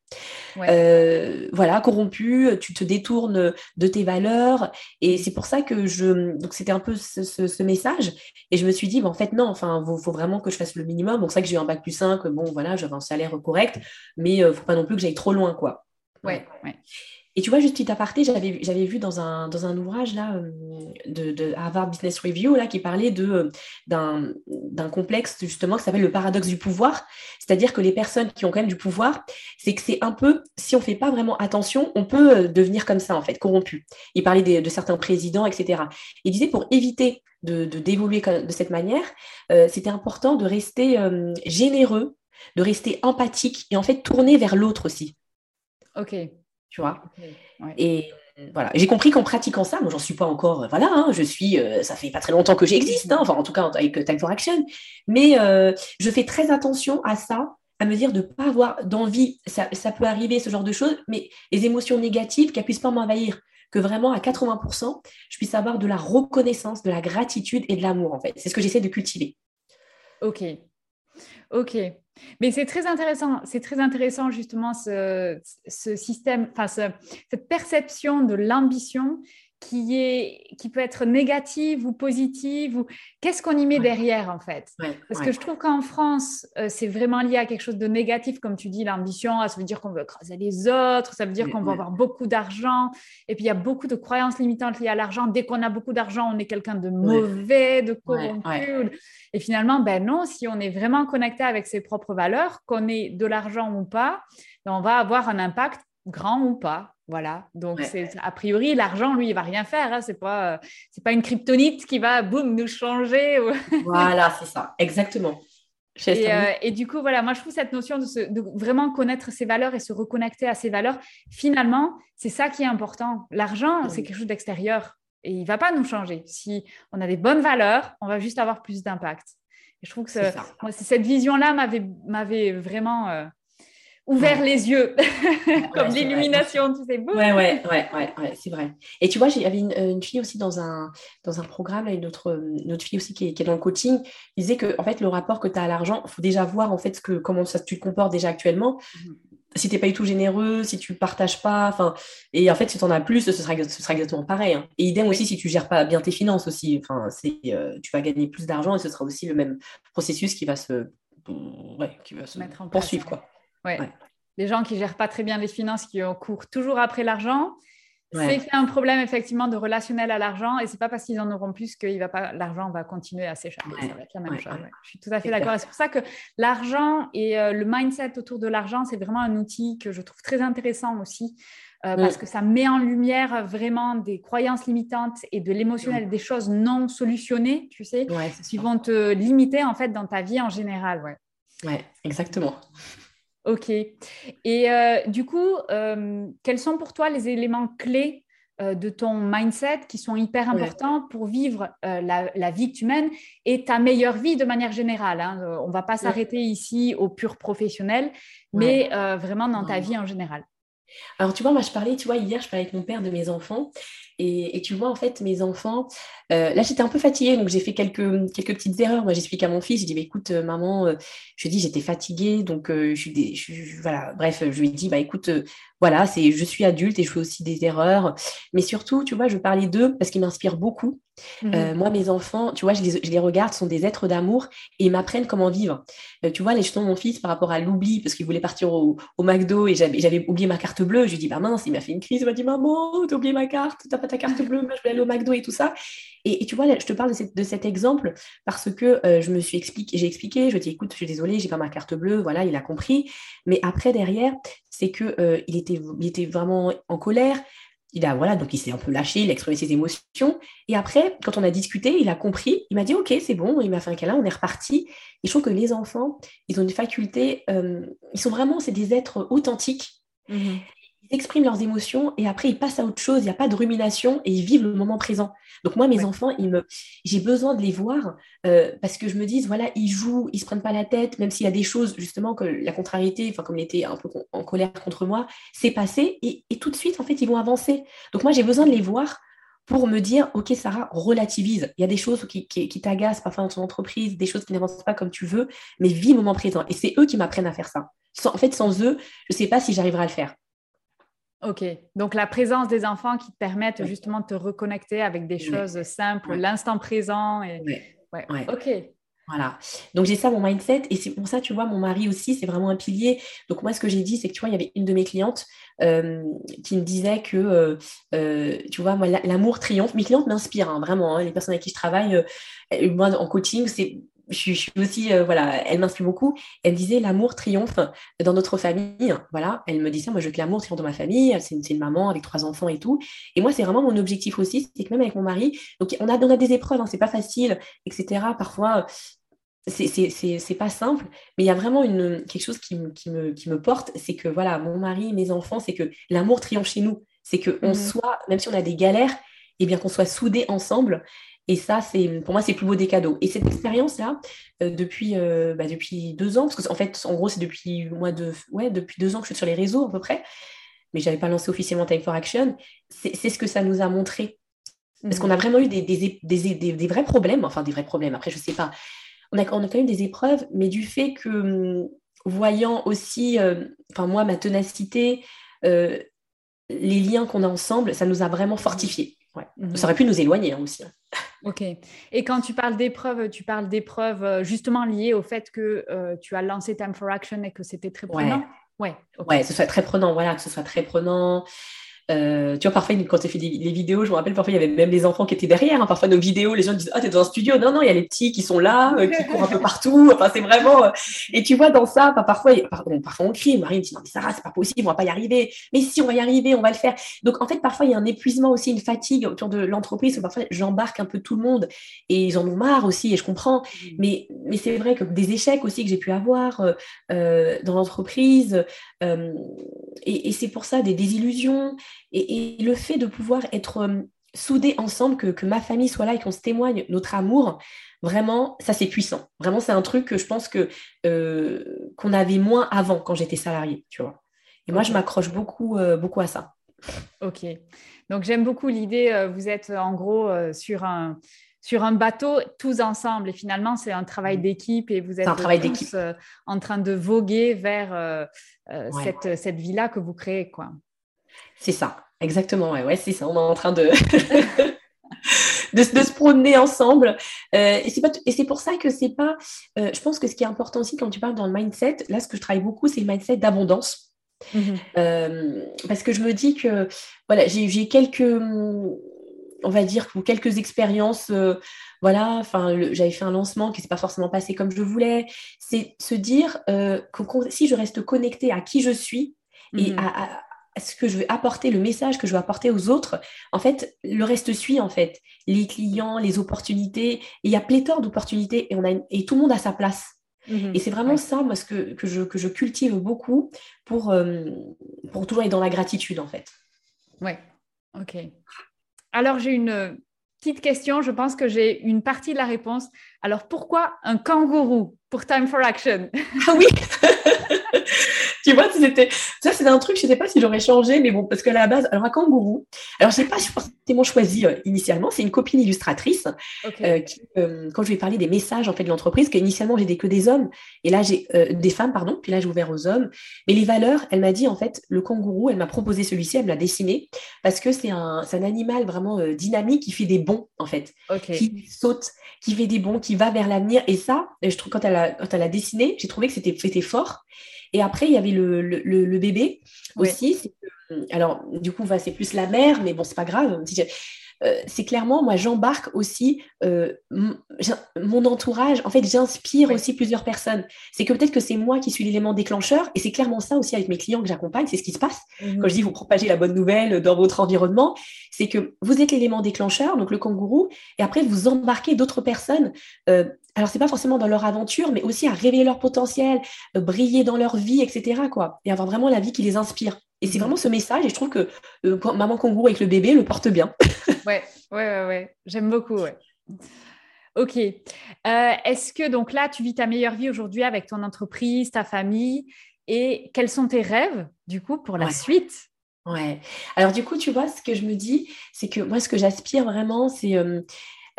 Euh, voilà, corrompu, tu te détournes de tes valeurs. Et c'est pour ça que je. Donc, c'était un peu ce, message. Et je me suis dit, en fait, non, enfin, il faut, vraiment que je fasse le minimum. Donc, c'est ça que j'ai eu un bac plus 5. Bon, voilà, j'avais un salaire correct, mais il euh, ne faut pas non plus que j'aille trop loin, quoi. Ouais, ouais. Et tu vois, juste petit aparté, j'avais, vu dans un, dans un ouvrage là, euh, de, Harvard Business Review là, qui parlait euh, d'un, complexe justement qui s'appelle le paradoxe du pouvoir. C'est-à-dire que les personnes qui ont quand même du pouvoir, c'est que c'est un peu, si on ne fait pas vraiment attention, on peut euh, devenir comme ça en fait, corrompu. Il parlait de, certains présidents, etc. Il disait pour éviter de d'évoluer de cette manière, c'était important de rester généreux, de rester empathique et en fait tourner vers l'autre aussi. Ok tu vois. Et euh, voilà, j'ai compris qu'en pratiquant ça, moi j'en suis pas encore, euh, voilà, hein, je suis, euh, ça fait pas très longtemps que j'existe, hein, enfin en tout cas avec Time for Action, mais je fais très attention à ça, à me dire de pas avoir d'envie, ça, ça, peut arriver ce genre de choses, mais les émotions négatives qu'elles puissent pas m'envahir, que vraiment à 80%, je puisse avoir de la reconnaissance, de la gratitude et de l'amour en fait. C'est ce que j'essaie de cultiver. Ok, ok. Mais c'est très intéressant, justement ce, système, enfin cette perception de l'ambition qui, est, qui peut être négative ou positive ou qu'est-ce qu'on y met derrière en fait? Parce que je trouve qu'en France, euh, c'est vraiment lié à quelque chose de négatif, comme tu dis, l'ambition, ah, ça veut dire qu'on veut écraser les autres, ça veut dire qu'on va avoir beaucoup d'argent, et puis il y a beaucoup de croyances limitantes liées à l'argent. Dès qu'on a beaucoup d'argent, on est quelqu'un de mauvais, de corrompu. Et finalement, ben non, si on est vraiment connecté avec ses propres valeurs, qu'on ait de l'argent ou pas, ben on va avoir un impact grand ou pas. Voilà. Donc, c'est a priori, l'argent, lui, il va rien faire. Hein. C'est pas, c'est pas une kryptonite qui va, boum, nous changer. voilà, c'est ça. Exactement. Euh, et, du coup, voilà, moi, je trouve cette notion de, de, vraiment connaître ses valeurs et se reconnecter à ses valeurs, finalement, c'est ça qui est important. L'argent, c'est quelque chose d'extérieur et il va pas nous changer. Si on a des bonnes valeurs, on va juste avoir plus d'impact. Et je trouve que moi, cette vision-là m'avait, m'avait vraiment euh, ouvert les yeux, comme l'illumination, tu sais. Ouais, ouais, ouais, ouais, c'est vrai. Et tu vois, il y avait une, fille aussi dans un, dans un programme, une, autre, une autre fille aussi qui est, dans le coaching, qui disait que en fait, le rapport que tu as à l'argent, il faut déjà voir en fait ce que, comment ça, tu te comportes déjà actuellement. Mhm. Si tu n'es pas du tout généreux, si tu ne partages pas, enfin, et en fait, si tu en as plus, ce sera, ce sera exactement pareil. Hein. Et idem aussi si tu gères pas bien tes finances aussi, enfin, c'est, euh, tu vas gagner plus d'argent et ce sera aussi le même processus qui va se, ouais, qui va se Mettre en poursuivre, quoi. Ouais. Les gens qui gèrent pas très bien les finances, qui courent toujours après l'argent, c'est un problème effectivement de relationnel à l'argent et c'est pas parce qu'ils en auront plus que l'argent va continuer à s'échapper. ça va être la même chose. Je suis tout à fait d'accord. c'est pour ça que l'argent et euh, le mindset autour de l'argent, c'est vraiment un outil que je trouve très intéressant aussi. Euh, parce que ça met en lumière vraiment des croyances limitantes et de l'émotionnel, des choses non solutionnées, tu sais, qui vont te limiter en fait dans ta vie en général. Ouais, ouais exactement. Ok. Et euh, du coup, euh, quels sont pour toi les éléments clés euh, de ton mindset qui sont hyper importants pour vivre la, vie que tu mènes et ta meilleure vie de manière générale hein? On ne va pas s'arrêter ici au pur professionnel, mais vraiment dans ta vie en général. Alors, tu vois, moi, je parlais, tu vois, hier, je parlais avec mon père de mes enfants. Et, tu vois, en fait, mes enfants, euh, là, j'étais un peu fatiguée, donc j'ai fait quelques, petites erreurs. Moi, j'explique à mon fils, je dis, bah, écoute, euh, maman, euh, je lui dis, j'étais fatiguée, donc je suis, voilà, bref, je lui dis, bah, écoute, voilà, c'est, je suis adulte et je fais aussi des erreurs. Mais surtout, tu vois, je parlais d'eux parce qu'ils m'inspirent beaucoup. Mmh moi, mes enfants, tu vois, je les, je les regarde, sont des êtres d'amour et ils m'apprennent comment vivre. tu vois, les jetons de mon fils par rapport à l'oubli, parce qu'il voulait partir au, au McDo et j'avais, oublié ma carte bleue. Je lui dis, bah mince, il m'a fait une crise. Il m'a dit, maman, t'as oublié ma carte, t'as pas ta carte bleue, moi je vais aller au McDo et tout ça. Et, tu vois, je te parle de, cet exemple parce que euh, je me suis expliqué, j'ai expliqué, je lui ai dit, écoute, je suis désolée, j'ai pas ma carte bleue, voilà, il a compris. Mais après, derrière, c'est que euh, il, était, vraiment en colère. Il a, voilà, donc il s'est un peu lâché, il a exprimé ses émotions. Et après, quand on a discuté, il a compris, il m'a dit, OK, c'est bon, il m'a fait un câlin, on est reparti. Et je trouve que les enfants, ils ont une faculté, euh, ils sont vraiment, c'est des êtres authentiques. Mmh expriment leurs émotions et après ils passent à autre chose, il n'y a pas de rumination et ils vivent le moment présent. Donc moi, mes enfants, ils me... j'ai besoin de les voir euh, parce que je me dis, voilà, ils jouent, ils se prennent pas la tête, même s'il y a des choses, justement, que la contrariété, enfin comme il était un peu en colère contre moi, c'est passé et, tout de suite, en fait, ils vont avancer. Donc moi, j'ai besoin de les voir pour me dire, OK, Sarah, relativise. Il y a des choses qui, qui, t'agacent parfois dans ton entreprise, des choses qui n'avancent pas comme tu veux, mais vis le moment présent. Et c'est eux qui m'apprennent à faire ça. en fait, sans eux, je ne sais pas si j'arriverai à le faire. Ok, donc la présence des enfants qui te permettent justement de te reconnecter avec des choses simples, l'instant présent. Et... Ouais. Ok. Voilà. Donc j'ai ça mon mindset et c'est pour ça, tu vois, mon mari aussi, c'est vraiment un pilier. Donc moi, ce que j'ai dit, c'est que tu vois, il y avait une de mes clientes euh, qui me disait que, euh, euh, tu vois, moi, l'amour triomphe. Mes clientes m'inspirent, hein, vraiment. Hein. les personnes avec qui je travaille, moi, en coaching, c'est je, suis aussi, euh, voilà, elle m'inspire beaucoup. Elle disait l'amour triomphe dans notre famille. Voilà, elle me disait, moi je veux que l'amour triomphe dans ma famille. C'est une, maman avec trois enfants et tout. Et moi, c'est vraiment mon objectif aussi, c'est que même avec mon mari, donc on a, on a des épreuves, hein, c'est pas facile, etc. Parfois, c'est pas simple, mais il y a vraiment une, quelque chose qui, qui, me, qui me porte, c'est que voilà, mon mari, mes enfants, c'est que l'amour triomphe chez nous. C'est qu'on mmh soit, même si on a des galères, et eh bien qu'on soit soudés ensemble et ça, c'est pour moi, c'est le plus beau des cadeaux. Et cette expérience-là, euh, depuis, euh, bah, depuis deux ans, parce qu'en fait, en gros, c'est depuis, mois de, ouais, depuis deux ans que je suis sur les réseaux à peu près, mais je n'avais pas lancé officiellement Time for Action, c'est ce que ça nous a montré. Parce qu'on a vraiment eu des, des, des, des, vrais problèmes, enfin des vrais problèmes, après, je ne sais pas. On a, on a quand même des épreuves, mais du fait que, hum, voyant aussi, euh, enfin moi, ma ténacité, les liens qu'on a ensemble, ça nous a vraiment fortifiés. Ouais. Mhm. Ça aurait pu nous éloigner hein, aussi. Hein. Ok. Et quand tu parles d'épreuves, tu parles d'épreuves euh, justement liées au fait que euh, tu as lancé Time for Action et que c'était très prenant? Ouais. Ouais, ouais, que ce soit très prenant, voilà, que ce soit très prenant. Euh, tu vois, parfois, quand tu fais des, les vidéos, je me rappelle, parfois, il y avait même les enfants qui étaient derrière. Hein. Parfois, nos vidéos, les gens disent Ah, t'es dans un studio. Non, non, il y a les petits qui sont là, euh, qui courent un peu partout. Enfin, c'est vraiment. Euh, et tu vois, dans ça, parfois, parfois, on crie. Marie me dit Non, mais Sarah, c'est pas possible, on va pas y arriver. Mais si, on va y arriver, on va le faire. Donc, en fait, parfois, il y a un épuisement aussi, une fatigue autour de l'entreprise. Parfois, j'embarque un peu tout le monde et ils en ont marre aussi, et je comprends. Mais, mais c'est vrai que des échecs aussi que j'ai pu avoir dans l'entreprise. et c'est pour ça des désillusions. Et, le fait de pouvoir être euh, soudés ensemble, que, ma famille soit là et qu'on se témoigne notre amour, vraiment, ça c'est puissant. Vraiment, c'est un truc que je pense que euh, qu'on avait moins avant quand j'étais salariée, tu vois. Et moi, je m'accroche beaucoup, euh, beaucoup à ça. Ok. Donc, j'aime beaucoup l'idée, vous êtes en gros sur un, sur un bateau tous ensemble. Et finalement, c'est un travail mmh. d'équipe et vous êtes tous, en train de voguer vers cette, cette vie-là que vous créez. quoi. C'est ça, exactement. Ouais, c'est ça. On est en train de, de, se promener ensemble. Euh, et c'est pour ça que c'est pas. Euh, je pense que ce qui est important aussi quand tu parles dans le mindset, là, ce que je travaille beaucoup, c'est le mindset d'abondance. Mhm. Euh, parce que je me dis que voilà, j'ai quelques, on va dire, quelques expériences. Voilà, enfin, j'avais fait un lancement qui ne s'est pas forcément passé comme je voulais. C'est se dire que si je reste connectée à qui je suis et mhm. à, ce que je veux apporter, le message que je veux apporter aux autres, en fait, le reste suit, en fait. Les clients, les opportunités. il y a pléthore d'opportunités et, on a et tout le monde a sa place. Mhm. Et c'est vraiment ça, moi, ce que, que, je, que, je, cultive beaucoup pour, euh, pour toujours être dans la gratitude, en fait. Ouais, ok. Alors, j'ai une petite question. Je pense que j'ai une partie de la réponse. Alors, pourquoi un kangourou pour Time for Action? Ah oui tu vois, c'était ça, c'est un truc, je ne sais pas si j'aurais changé, mais bon, parce qu'à la base, alors un kangourou, alors je n'ai pas forcément choisi euh, initialement, c'est une copine illustratrice euh, qui, euh, quand je lui ai parlé des messages en fait de l'entreprise, qu'initialement j'étais que des hommes, et là j'ai des femmes, pardon, puis là j'ai ouvert aux hommes, mais les valeurs, elle m'a dit en fait, le kangourou, elle m'a proposé celui-ci, elle me l'a dessiné, parce que c'est un, un, animal vraiment dynamique qui fait des bons en fait, qui saute, qui fait des bons, qui va vers l'avenir, et ça, je trouve quand elle a, quand elle a dessiné, j'ai trouvé que c'était fort. Et après, il y avait le, le, bébé aussi. Alors, du coup, c'est plus la mère, mais bon, c'est pas grave. Euh, c'est clairement, moi, j'embarque aussi euh, mon entourage. En fait, j'inspire aussi plusieurs personnes. C'est que peut-être que c'est moi qui suis l'élément déclencheur, et c'est clairement ça aussi avec mes clients que j'accompagne, c'est ce qui se passe. Mmh Quand je dis vous propagez la bonne nouvelle dans votre environnement, c'est que vous êtes l'élément déclencheur, donc le kangourou, et après vous embarquez d'autres personnes. Euh, alors c'est pas forcément dans leur aventure, mais aussi à révéler leur potentiel, briller dans leur vie, etc. Quoi, et avoir vraiment la vie qui les inspire. Et c'est vraiment ce message, et je trouve que euh, maman kangourou avec le bébé le porte bien. ouais, ouais, ouais, J'aime beaucoup, ouais. Ok. Euh, est-ce que donc là, tu vis ta meilleure vie aujourd'hui avec ton entreprise, ta famille, et quels sont tes rêves du coup pour la suite? Ouais. Alors du coup, tu vois, ce que je me dis, c'est que moi, ce que j'aspire vraiment, c'est euh,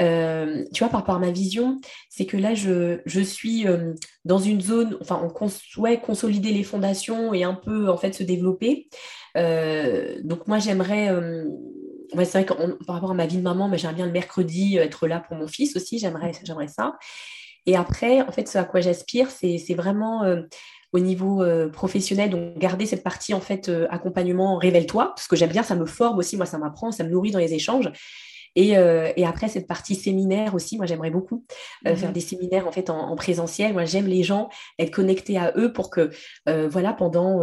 euh, tu vois, par rapport à ma vision, c'est que là, je, je suis euh, dans une zone, enfin, on souhaite consolider les fondations et un peu, en fait, se développer. Euh, donc, moi, j'aimerais, c'est vrai que par rapport à ma vie de maman, mais j'aimerais bien le mercredi être là pour mon fils aussi, j'aimerais ça. Et après, en fait, ce à quoi j'aspire, c'est, vraiment au niveau professionnel, donc garder cette partie en fait accompagnement, révèle-toi, parce que j'aime bien, ça me forme aussi, moi ça m'apprend, ça me nourrit dans les échanges. Euh, et, après, cette partie séminaire aussi, moi, j'aimerais beaucoup euh, faire mhm. des séminaires en fait en, présentiel. Moi, j'aime les gens, être connectés à eux pour que, euh, voilà, pendant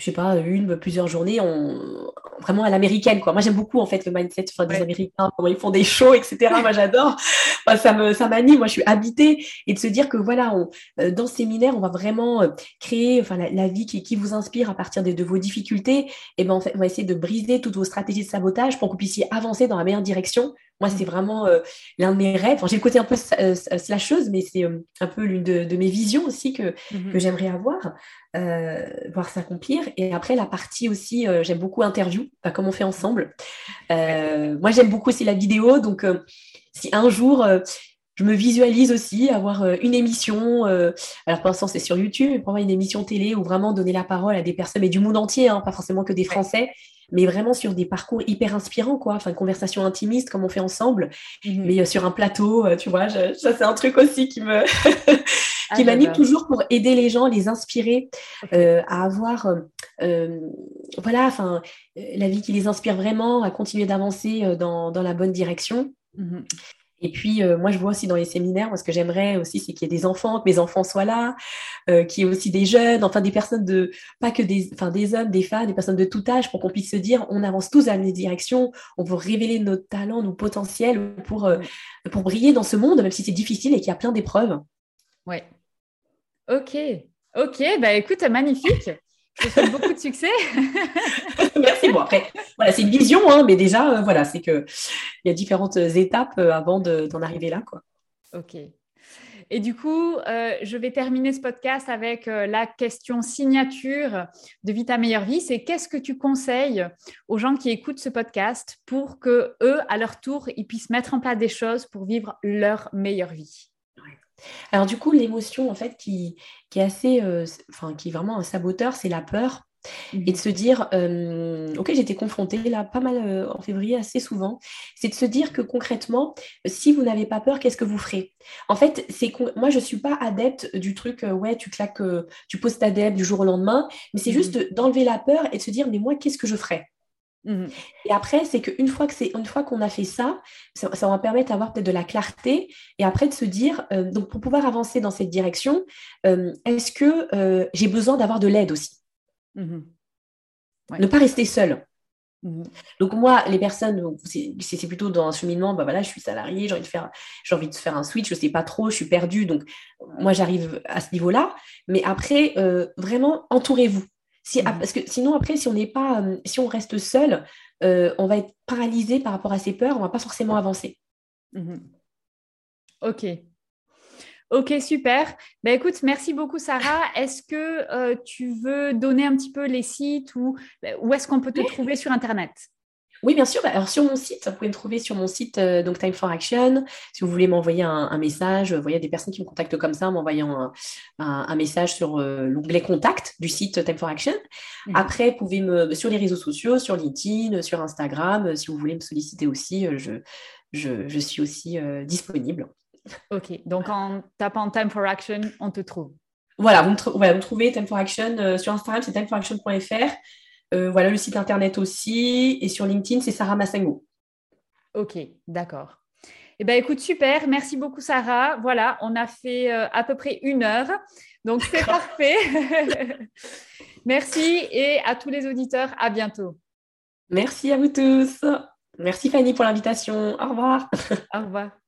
je sais pas, une, plusieurs journées, on... vraiment à l'américaine, quoi. Moi, j'aime beaucoup, en fait, le mindset des Américains, comment ils font des shows, etc. Moi, j'adore. ça me, ça m'anime. Moi, je suis habitée. Et de se dire que, voilà, on, euh, dans ce séminaire, on va vraiment euh, créer, enfin, la, vie qui, qui, vous inspire à partir de, de vos difficultés. Et ben, en fait, on va essayer de briser toutes vos stratégies de sabotage pour que vous puissiez avancer dans la meilleure direction moi, c'est vraiment euh, l'un de mes rêves. j'ai le côté un peu euh, slasheuse, mais c'est euh, un peu l'une de, mes visions aussi que, mhm. que j'aimerais avoir, voir s'accomplir. Et après, la partie aussi, j'aime beaucoup interview, comme on fait ensemble. moi, j'aime beaucoup aussi la vidéo. Donc, si un jour, je me visualise aussi avoir une émission. alors, pour l'instant, c'est sur YouTube, mais pour moi, une émission télé où vraiment donner la parole à des personnes, mais du monde entier, hein, pas forcément que des Français mais vraiment sur des parcours hyper inspirants, quoi. Enfin, une conversation intimiste comme on fait ensemble, mhm. mais euh, sur un plateau, euh, tu vois. ça, c'est un truc aussi qui me ah, qui m'anime toujours pour aider les gens, les inspirer euh, à avoir, voilà, enfin, la vie qui les inspire vraiment, à continuer d'avancer dans, dans, la bonne direction. Mhm. Et puis, euh, moi, je vois aussi dans les séminaires, moi, ce que j'aimerais aussi, c'est qu'il y ait des enfants, que mes enfants soient là, euh, qu'il y ait aussi des jeunes, enfin des personnes de, pas que des, enfin des hommes, des femmes, des personnes de tout âge, pour qu'on puisse se dire, on avance tous à même direction, on veut révéler nos talents, nos potentiels pour, euh, pour briller dans ce monde, même si c'est difficile et qu'il y a plein d'épreuves. Ouais. Ok. Ok, bah écoute, magnifique. Je te souhaite beaucoup de succès. Merci. Bon, après, voilà, c'est une vision, hein, mais déjà, euh, voilà, c'est qu'il y a différentes étapes euh, avant d'en arriver là. Quoi. Ok. Et du coup, euh, je vais terminer ce podcast avec la question signature de Vita Meilleure Vie. C'est qu'est-ce que tu conseilles aux gens qui écoutent ce podcast pour que eux, à leur tour, ils puissent mettre en place des choses pour vivre leur meilleure vie? Alors du coup, l'émotion en fait qui, est assez, euh, enfin qui est vraiment un saboteur, c'est la peur. Mhm. Et de se dire, euh, ok, j'étais confrontée là pas mal euh, en février, assez souvent, c'est de se dire que concrètement, si vous n'avez pas peur, qu'est-ce que vous ferez? En fait, c'est moi, je ne suis pas adepte du truc, euh, ouais, tu claques, tu poses ta dette du jour au lendemain, mais c'est mhm. juste d'enlever la peur et de se dire, mais moi, qu'est-ce que je ferais? Mhm. Et après, c'est qu'une fois que c'est une fois qu'on a fait ça, ça, va permettre d'avoir peut-être de la clarté et après de se dire, donc pour pouvoir avancer dans cette direction, est-ce que j'ai besoin d'avoir de l'aide aussi? Mhm. Ne pas rester seul. Mhm. Donc moi, les personnes, c'est plutôt dans un cheminement, bah voilà, je suis salarié, j'ai envie de faire, j'ai envie de faire un switch, je sais pas trop, je suis perdue, donc moi j'arrive à ce niveau-là. Mais après, euh, vraiment, entourez-vous. Si, mhm. Parce que sinon après, si on n'est pas, euh, si on reste seul, euh, on va être paralysé par rapport à ses peurs, on va pas forcément avancer. Ok, Ok, super. Ben, écoute, merci beaucoup, Sarah. Est-ce que euh, tu veux donner un petit peu les sites ou ben, où est-ce qu'on peut te trouver sur Internet? Oui, bien sûr. Bah, alors sur mon site, vous pouvez me trouver sur mon site euh, donc Time for Action. Si vous voulez m'envoyer un, un, message, euh, vous voyez des personnes qui me contactent comme ça en m'envoyant un, message sur euh, l'onglet contact du site Time for Action. Mhm. Après, vous pouvez me sur les réseaux sociaux, sur LinkedIn, sur Instagram. Si vous voulez me solliciter aussi, je, je, suis aussi disponible. Ok, donc en tapant Time for Action, on te trouve. Voilà, vous me, me trouvez Time for Action sur Instagram, c'est timeforaction.fr. Euh, voilà le site internet aussi. Et sur LinkedIn, c'est Sarah Massango. Ok, d'accord. Eh bien, écoute, super. Merci beaucoup, Sarah. Voilà, on a fait euh, à peu près une heure. Donc, c'est parfait. Merci et à tous les auditeurs, à bientôt. Merci à vous tous. Merci Fanny pour l'invitation. Au revoir. Au revoir.